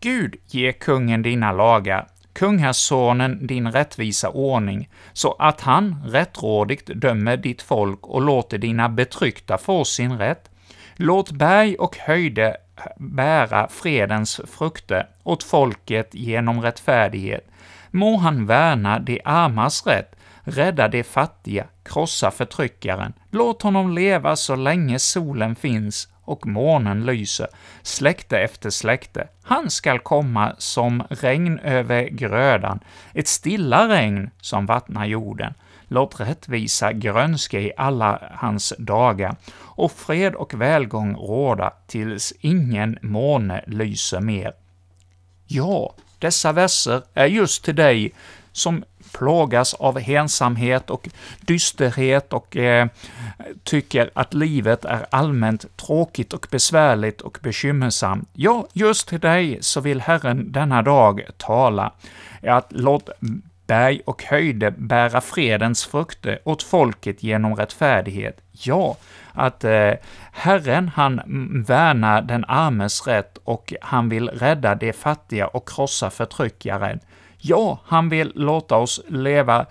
Gud, ge kungen dina lagar, kungasonen din rättvisa ordning, så att han rättrådigt dömer ditt folk och låter dina betryckta få sin rätt. Låt berg och höjde bära fredens frukter åt folket genom rättfärdighet. Må han värna de armas rätt, rädda de fattiga, krossa förtryckaren. Låt honom leva så länge solen finns och månen lyser, släkte efter släkte. Han skall komma som regn över grödan, ett stilla regn som vattnar jorden. Låt rättvisa grönska i alla hans dagar, och fred och välgång råda tills ingen måne lyser mer. Ja, dessa verser är just till dig som plågas av ensamhet och dysterhet och eh, tycker att livet är allmänt tråkigt och besvärligt och bekymmersamt. Ja, just till dig så vill Herren denna dag tala. Att låt berg och höjde bära fredens frukter åt folket genom rättfärdighet. Ja, att eh, Herren, han värnar den armes rätt och han vill rädda de fattiga och krossa förtryckaren. Ja, han vill låta oss leva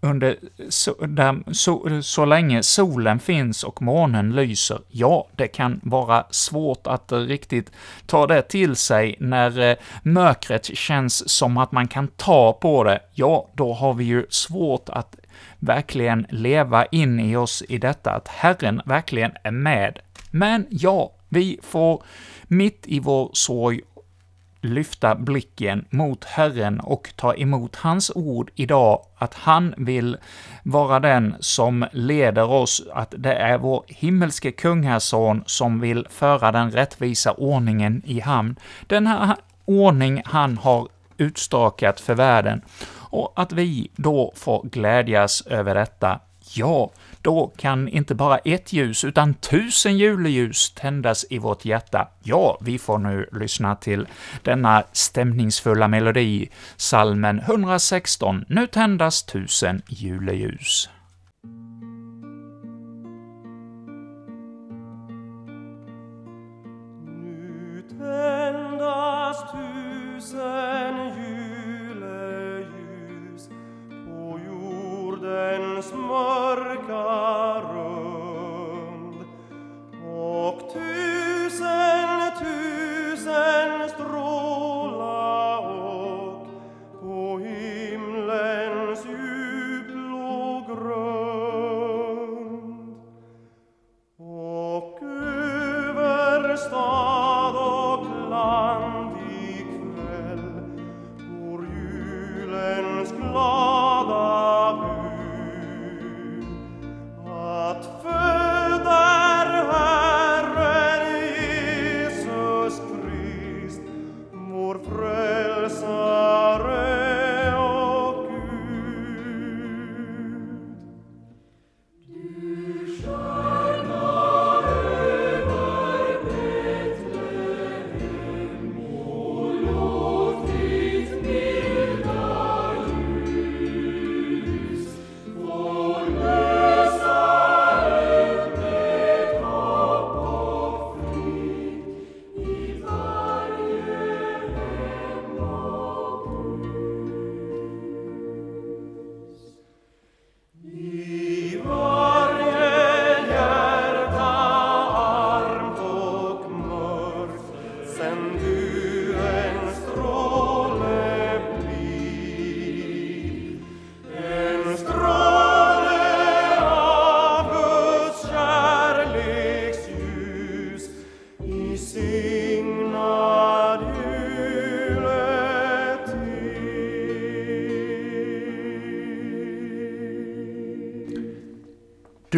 under så, där, så, så länge solen finns och månen lyser, ja, det kan vara svårt att riktigt ta det till sig när eh, mörkret känns som att man kan ta på det, ja, då har vi ju svårt att verkligen leva in i oss i detta, att Herren verkligen är med. Men ja, vi får mitt i vår sorg lyfta blicken mot Herren och ta emot hans ord idag, att han vill vara den som leder oss, att det är vår himmelske kungason som vill föra den rättvisa ordningen i hamn. Den här ordning han har utstakat för världen, och att vi då får glädjas över detta. Ja, då kan inte bara ett ljus, utan tusen juleljus tändas i vårt hjärta. Ja, vi får nu lyssna till denna stämningsfulla melodi, salmen 116, Nu tändas tusen juleljus.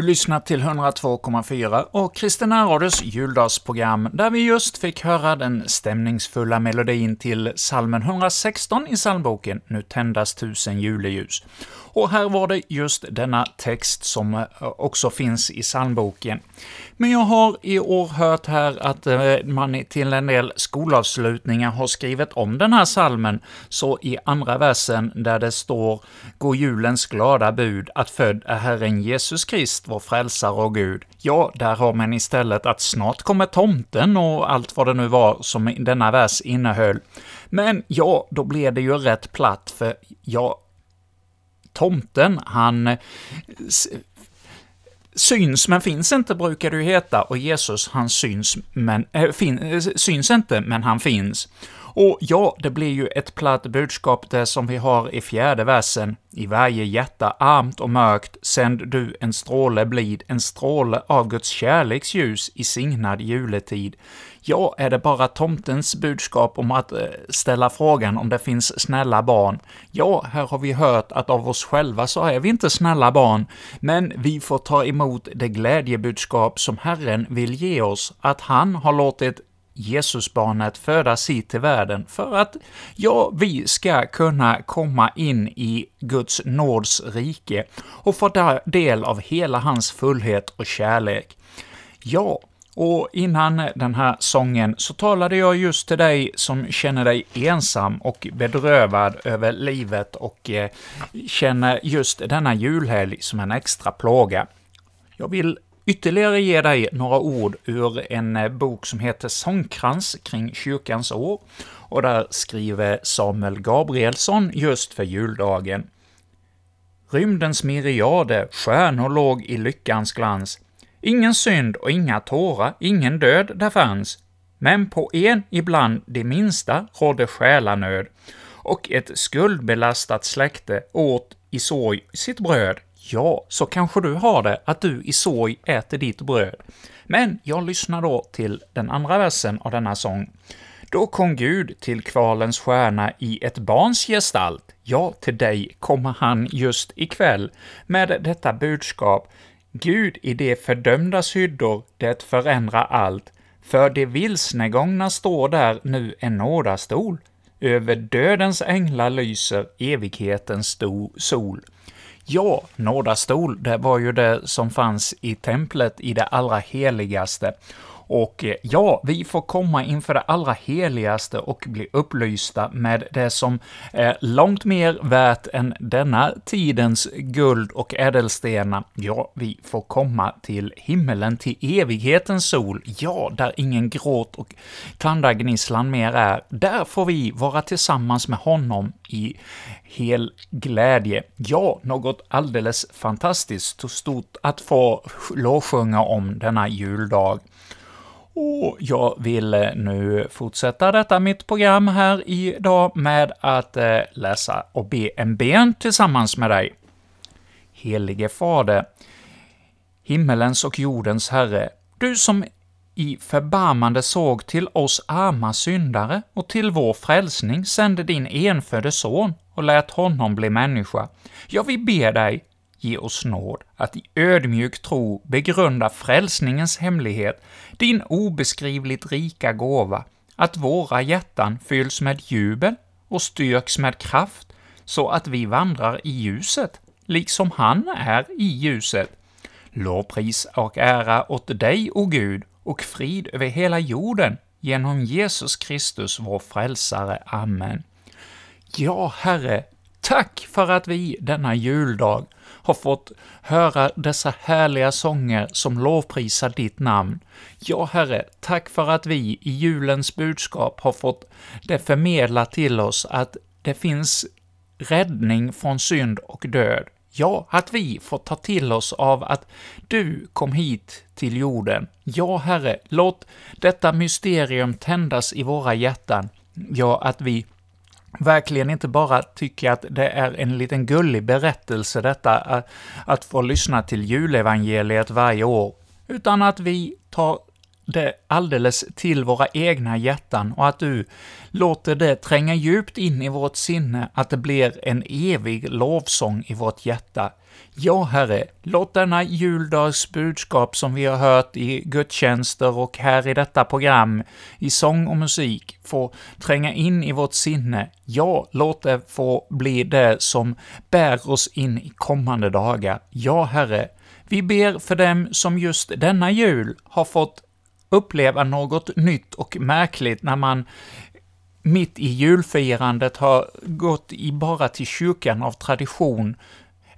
Lyssnat till 102,4 och Kristina Radios juldagsprogram, där vi just fick höra den stämningsfulla melodin till salmen 116 i psalmboken ”Nu tändas tusen juleljus”. Och här var det just denna text som eh, också finns i psalmboken. Men jag har i år hört här att eh, man till en del skolavslutningar har skrivit om den här salmen, så i andra versen där det står ”Gå julens glada bud, att född är Herren Jesus Krist”, vår frälsare och Gud, ja, där har man istället att snart kommer tomten och allt vad det nu var som denna vers innehöll. Men ja, då blev det ju rätt platt, för ja, tomten, han syns men finns inte, brukar det ju heta, och Jesus, han syns, men, äh, fin, eh, syns inte, men han finns. Och ja, det blir ju ett platt budskap det som vi har i fjärde versen. I varje hjärta armt och mörkt sänd du en stråle blid, en stråle av Guds kärleksljus i signad juletid. Ja, är det bara tomtens budskap om att eh, ställa frågan om det finns snälla barn? Ja, här har vi hört att av oss själva så är vi inte snälla barn, men vi får ta emot det glädjebudskap som Herren vill ge oss, att han har låtit Jesusbarnet födas hit till världen för att, ja, vi ska kunna komma in i Guds nåds rike och få del av hela hans fullhet och kärlek. Ja, och innan den här sången så talade jag just till dig som känner dig ensam och bedrövad över livet och eh, känner just denna julhelg som en extra plåga. Jag vill ytterligare ge dig några ord ur en eh, bok som heter Sångkrans kring kyrkans år, och där skriver Samuel Gabrielsson just för juldagen. Rymdens myriader, stjärnor låg i lyckans glans. Ingen synd och inga tårar, ingen död där fanns. Men på en ibland de minsta rådde själanöd, och ett skuldbelastat släkte åt i sorg sitt bröd. Ja, så kanske du har det, att du i sorg äter ditt bröd. Men jag lyssnar då till den andra versen av denna sång. Då kom Gud till kvalens stjärna i ett barns gestalt. Ja, till dig kommer han just ikväll med detta budskap. Gud i de fördömdas hyddor, det förändrar allt. För de vilsnegångna står där nu en nådastol. Över dödens änglar lyser evighetens sol. Ja, nådastol, det var ju det som fanns i templet i det allra heligaste. Och eh, ja, vi får komma inför det allra heligaste och bli upplysta med det som är långt mer värt än denna tidens guld och ädelstenar. Ja, vi får komma till himmelen, till evighetens sol, ja, där ingen gråt och tandagnisslan mer är. Där får vi vara tillsammans med honom i hel glädje. Ja, något alldeles fantastiskt och stort att få lovsjunga om denna juldag. Och jag vill eh, nu fortsätta detta mitt program här idag med att eh, läsa och be en ben tillsammans med dig. Helige Fader, himmelens och jordens Herre, du som i förbarmande såg till oss arma syndare och till vår frälsning sände din enfödde son och lät honom bli människa. Ja, vi ber dig, ge oss nåd att i ödmjuk tro begrunda frälsningens hemlighet, din obeskrivligt rika gåva, att våra hjärtan fylls med jubel och styrks med kraft, så att vi vandrar i ljuset, liksom han är i ljuset. Lovpris och ära åt dig, o Gud, och frid över hela jorden, genom Jesus Kristus, vår frälsare. Amen. Ja, Herre, tack för att vi denna juldag har fått höra dessa härliga sånger som lovprisar ditt namn. Ja, Herre, tack för att vi i julens budskap har fått det förmedlat till oss att det finns räddning från synd och död. Ja, att vi får ta till oss av att du kom hit till jorden. Ja, Herre, låt detta mysterium tändas i våra hjärtan. Ja, att vi verkligen inte bara tycker att det är en liten gullig berättelse detta, att, att få lyssna till julevangeliet varje år, utan att vi tar det alldeles till våra egna hjärtan och att du låter det tränga djupt in i vårt sinne, att det blir en evig lovsång i vårt hjärta. Ja, Herre, låt denna juldags budskap som vi har hört i gudstjänster och här i detta program, i sång och musik, få tränga in i vårt sinne. Ja, låt det få bli det som bär oss in i kommande dagar. Ja, Herre, vi ber för dem som just denna jul har fått uppleva något nytt och märkligt när man mitt i julfirandet har gått i bara till kyrkan av tradition,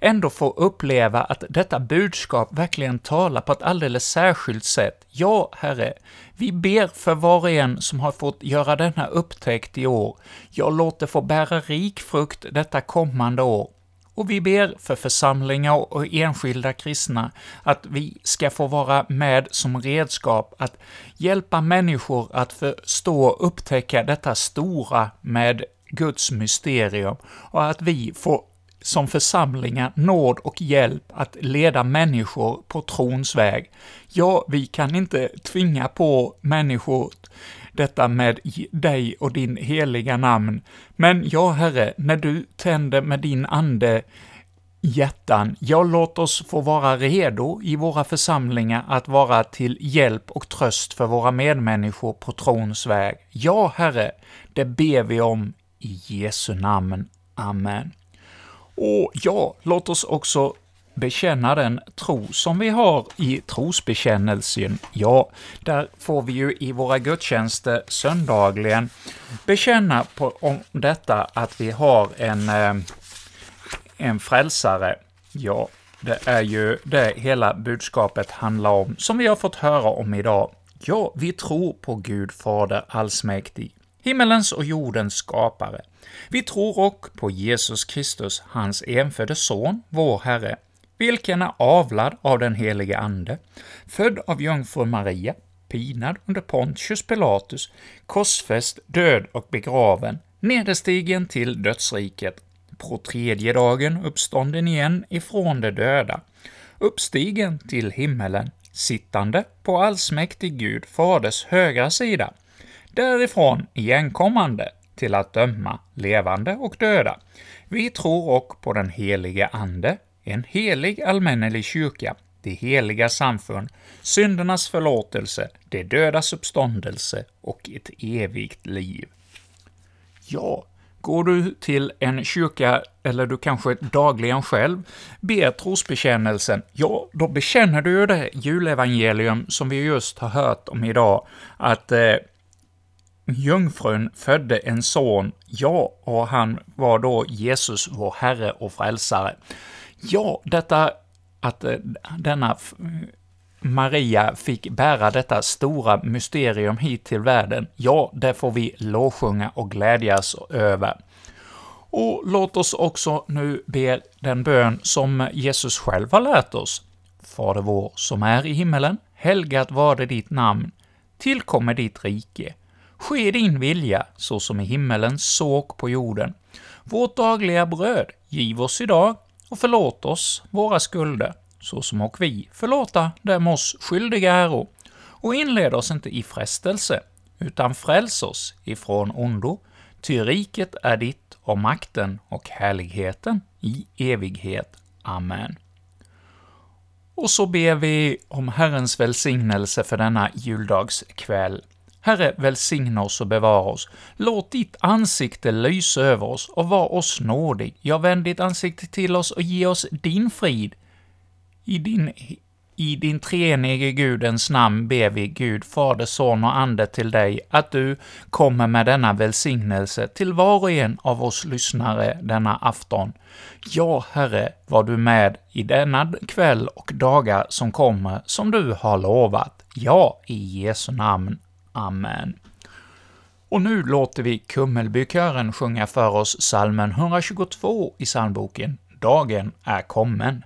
ändå få uppleva att detta budskap verkligen talar på ett alldeles särskilt sätt. Ja, Herre, vi ber för var och en som har fått göra denna upptäckt i år. Jag låter få bära rik frukt detta kommande år. Och vi ber för församlingar och enskilda kristna att vi ska få vara med som redskap att hjälpa människor att förstå och upptäcka detta stora med Guds mysterium och att vi får som församlingar nåd och hjälp att leda människor på trons väg. Ja, vi kan inte tvinga på människor detta med dig och din heliga namn. Men ja, Herre, när du tänder med din ande hjärtan, ja, låt oss få vara redo i våra församlingar att vara till hjälp och tröst för våra medmänniskor på trons väg. Ja, Herre, det ber vi om i Jesu namn. Amen. Och ja, låt oss också bekänna den tro som vi har i trosbekännelsen. Ja, där får vi ju i våra gudstjänster söndagligen bekänna på, om detta att vi har en, eh, en frälsare. Ja, det är ju det hela budskapet handlar om, som vi har fått höra om idag. Ja, vi tror på Gud Fader allsmäktig, himmelens och jordens skapare. Vi tror också på Jesus Kristus, hans enfödde Son, vår Herre, vilken är avlad av den helige Ande, född av jungfru Maria, pinad under Pontius Pilatus, korsfäst, död och begraven, nederstigen till dödsriket, på tredje dagen uppstånden igen ifrån de döda, uppstigen till himmelen, sittande på allsmäktig Gud, Faders högra sida, därifrån igenkommande till att döma levande och döda. Vi tror och på den helige Ande, en helig allmännelig kyrka, det heliga samfund, syndernas förlåtelse, det dödas uppståndelse och ett evigt liv. Ja, går du till en kyrka, eller du kanske dagligen själv ber trosbekännelsen, ja, då bekänner du ju det julevangelium som vi just har hört om idag, att eh, jungfrun födde en son, ja, och han var då Jesus, vår Herre och Frälsare. Ja, detta att eh, denna Maria fick bära detta stora mysterium hit till världen, ja, det får vi lovsjunga och glädjas över. Och låt oss också nu be den bön som Jesus själv har lärt oss. Fader vår, som är i himmelen, helgat varde ditt namn, tillkommer ditt rike. Ske din vilja, så som i himmelen, såg på jorden. Vårt dagliga bröd giv oss idag och förlåt oss våra skulder, så som och vi förlåta dem oss skyldiga äro. Och inled oss inte i frestelse, utan fräls oss ifrån ondo, ty riket är ditt och makten och härligheten i evighet. Amen. Och så ber vi om Herrens välsignelse för denna juldagskväll. Herre, välsigna oss och bevara oss. Låt ditt ansikte lysa över oss och var oss nådig. Ja, vänd ditt ansikte till oss och ge oss din frid. I din, i din treenige Gudens namn ber vi Gud, Fader, Son och Ande till dig, att du kommer med denna välsignelse till var och en av oss lyssnare denna afton. Ja, Herre, var du med i denna kväll och dagar som kommer, som du har lovat. Ja, i Jesu namn. Amen. Och nu låter vi Kummelbykören sjunga för oss salmen 122 i psalmboken ”Dagen är kommen”.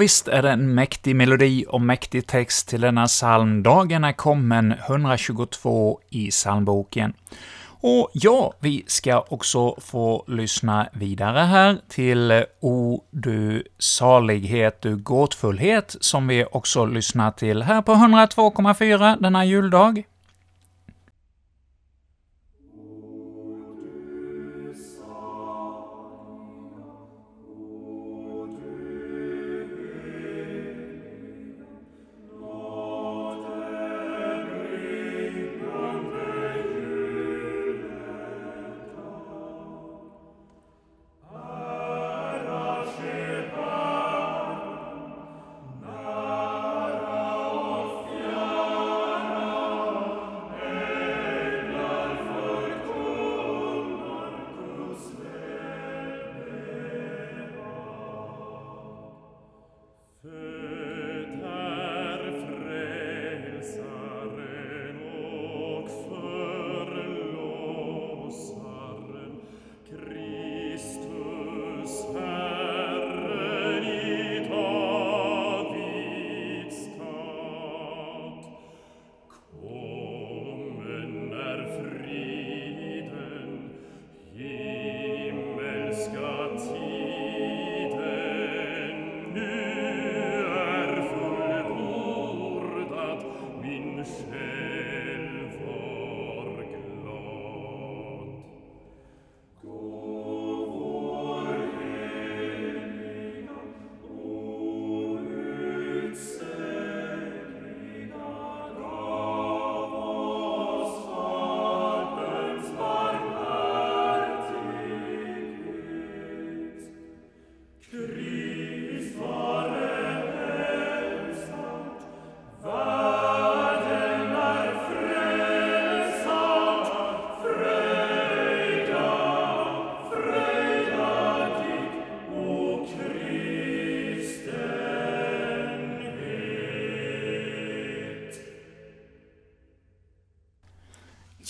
Visst är det en mäktig melodi och mäktig text till denna psalm. Dagen är kommen, 122 i psalmboken. Och ja, vi ska också få lyssna vidare här till O du salighet, du gåtfullhet, som vi också lyssnar till här på 102,4 denna juldag.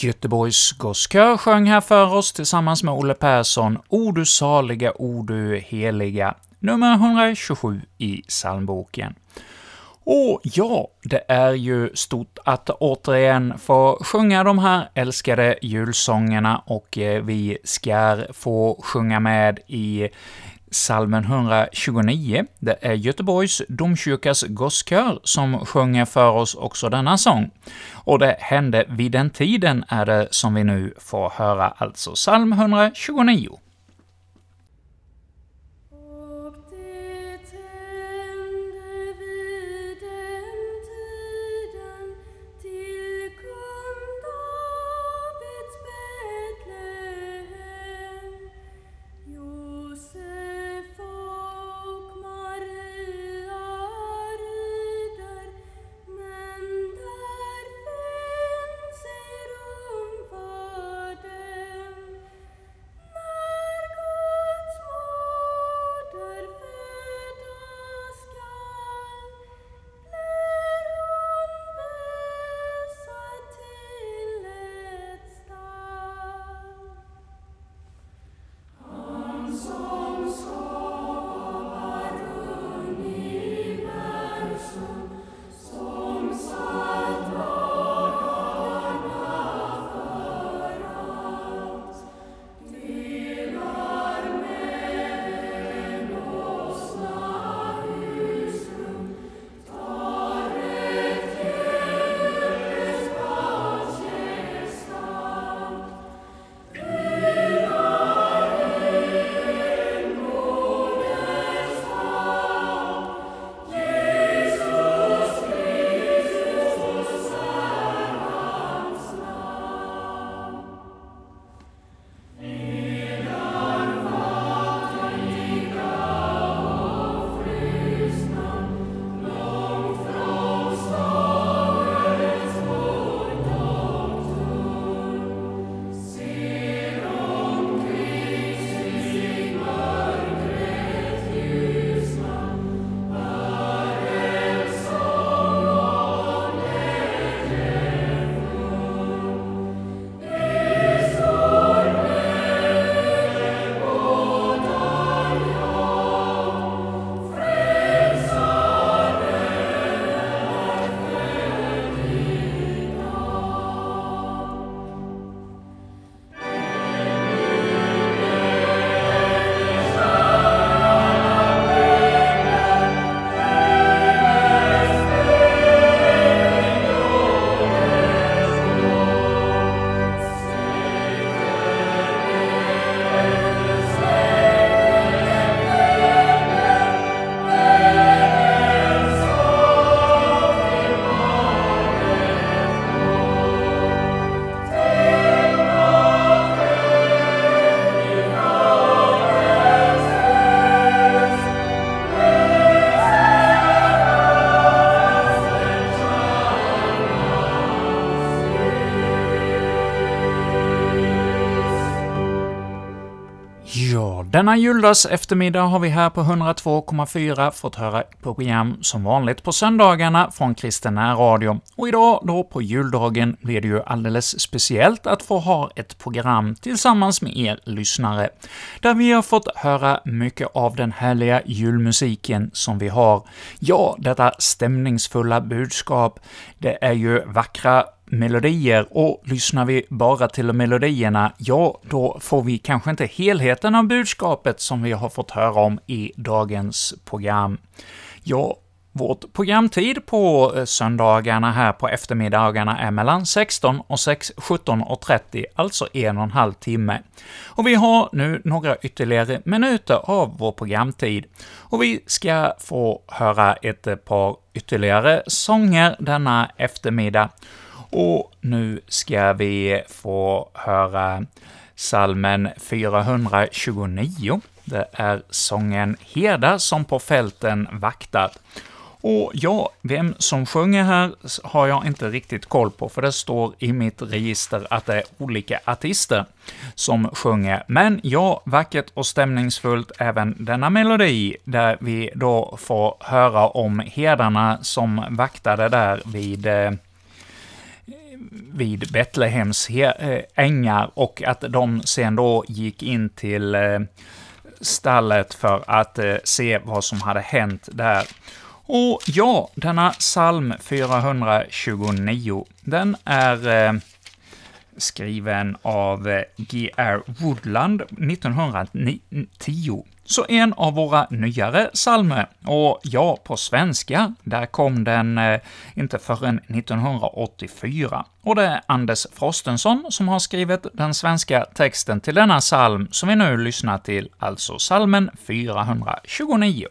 Göteborgs gosskör sjöng här för oss tillsammans med Olle Persson ”O du saliga, o du heliga”, nummer 127 i psalmboken. Och ja, det är ju stort att återigen få sjunga de här älskade julsångerna, och eh, vi ska få sjunga med i Salmen 129. Det är Göteborgs domkyrkas gosskör som sjunger för oss också denna sång. Och det hände vid den tiden är det som vi nu får höra, alltså psalm 129. Denna juldags eftermiddag har vi här på 102,4 fått höra program som vanligt på söndagarna från Kristen Radio. Och idag då på juldagen blir det ju alldeles speciellt att få ha ett program tillsammans med er lyssnare, där vi har fått höra mycket av den härliga julmusiken som vi har. Ja, detta stämningsfulla budskap, det är ju vackra melodier, och lyssnar vi bara till melodierna, ja, då får vi kanske inte helheten av budskapet som vi har fått höra om i dagens program. Ja, vårt programtid på eh, söndagarna här på eftermiddagarna är mellan 16 och 6, 17 och 30, alltså en och en halv timme. Och vi har nu några ytterligare minuter av vår programtid, och vi ska få höra ett eh, par ytterligare sånger denna eftermiddag. Och nu ska vi få höra salmen 429. Det är sången ”Herdar som på fälten vaktat”. Och ja, vem som sjunger här har jag inte riktigt koll på, för det står i mitt register att det är olika artister som sjunger. Men ja, vackert och stämningsfullt även denna melodi, där vi då får höra om herdarna som vaktade där vid eh, vid Betlehems eh, ängar och att de sen då gick in till eh, stallet för att eh, se vad som hade hänt där. Och ja, denna psalm 429, den är skriven av G.R. Woodland 1910. Så en av våra nyare psalmer, och ja, på svenska, där kom den eh, inte förrän 1984. Och det är Anders Frostenson som har skrivit den svenska texten till denna psalm, som vi nu lyssnar till, alltså psalmen 429.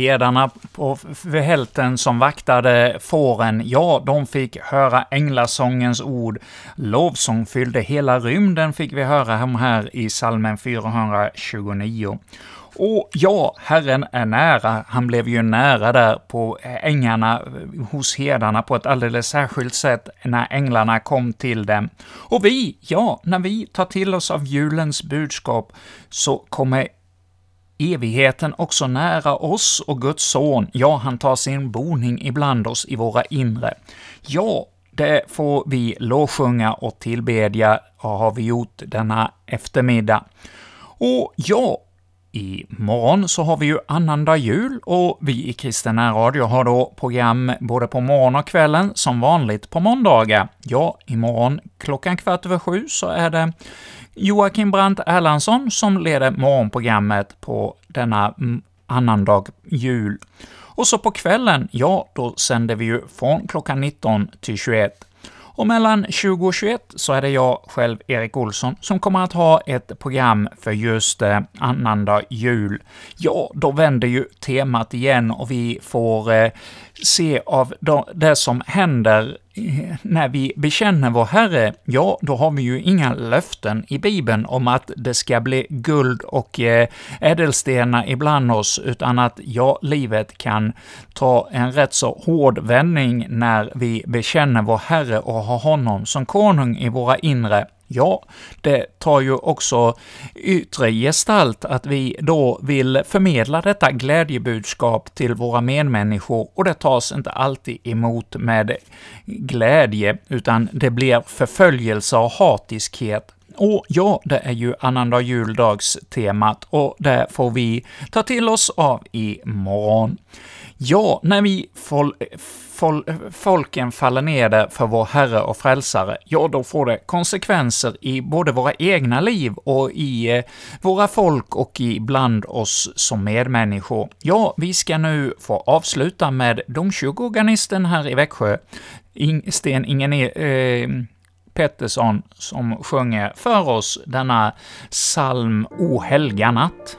Herdarna på hälten som vaktade fåren, ja, de fick höra änglasångens ord. Lovsång fyllde hela rymden, fick vi höra om här i salmen 429. Och ja, Herren är nära. Han blev ju nära där på ängarna hos herdarna på ett alldeles särskilt sätt när änglarna kom till dem. Och vi, ja, när vi tar till oss av julens budskap så kommer evigheten också nära oss och Guds son, ja, han tar sin boning ibland oss i våra inre. Ja, det får vi lovsjunga och tillbedja, och har vi gjort denna eftermiddag. Och ja, Imorgon så har vi ju annandag jul och vi i Kristen Radio har då program både på morgon och kvällen, som vanligt på måndagar. Ja, imorgon klockan kvart över sju så är det Joakim Brandt Erlandsson som leder morgonprogrammet på denna mm, annandag jul. Och så på kvällen, ja, då sänder vi ju från klockan 19 till 21. Och mellan 20 och 21 så är det jag själv, Erik Olsson, som kommer att ha ett program för just eh, annandag jul. Ja, då vänder ju temat igen och vi får eh, se av det som händer eh, när vi bekänner vår Herre, ja, då har vi ju inga löften i Bibeln om att det ska bli guld och eh, ädelstenar ibland oss, utan att ja, livet kan ta en rätt så hård vändning när vi bekänner vår Herre och har honom som konung i våra inre. Ja, det tar ju också yttre gestalt att vi då vill förmedla detta glädjebudskap till våra medmänniskor, och det tas inte alltid emot med glädje, utan det blir förföljelse och hatiskhet och ja, det är ju annandag juldags-temat, och det får vi ta till oss av imorgon. Ja, när vi fol, fol, folken faller ner för vår Herre och Frälsare, ja, då får det konsekvenser i både våra egna liv och i eh, våra folk och i bland oss som medmänniskor. Ja, vi ska nu få avsluta med domkyrkoorganisten här i Växjö, Sten Ingen eh, Pettersson, som sjunger för oss denna psalm O helga natt.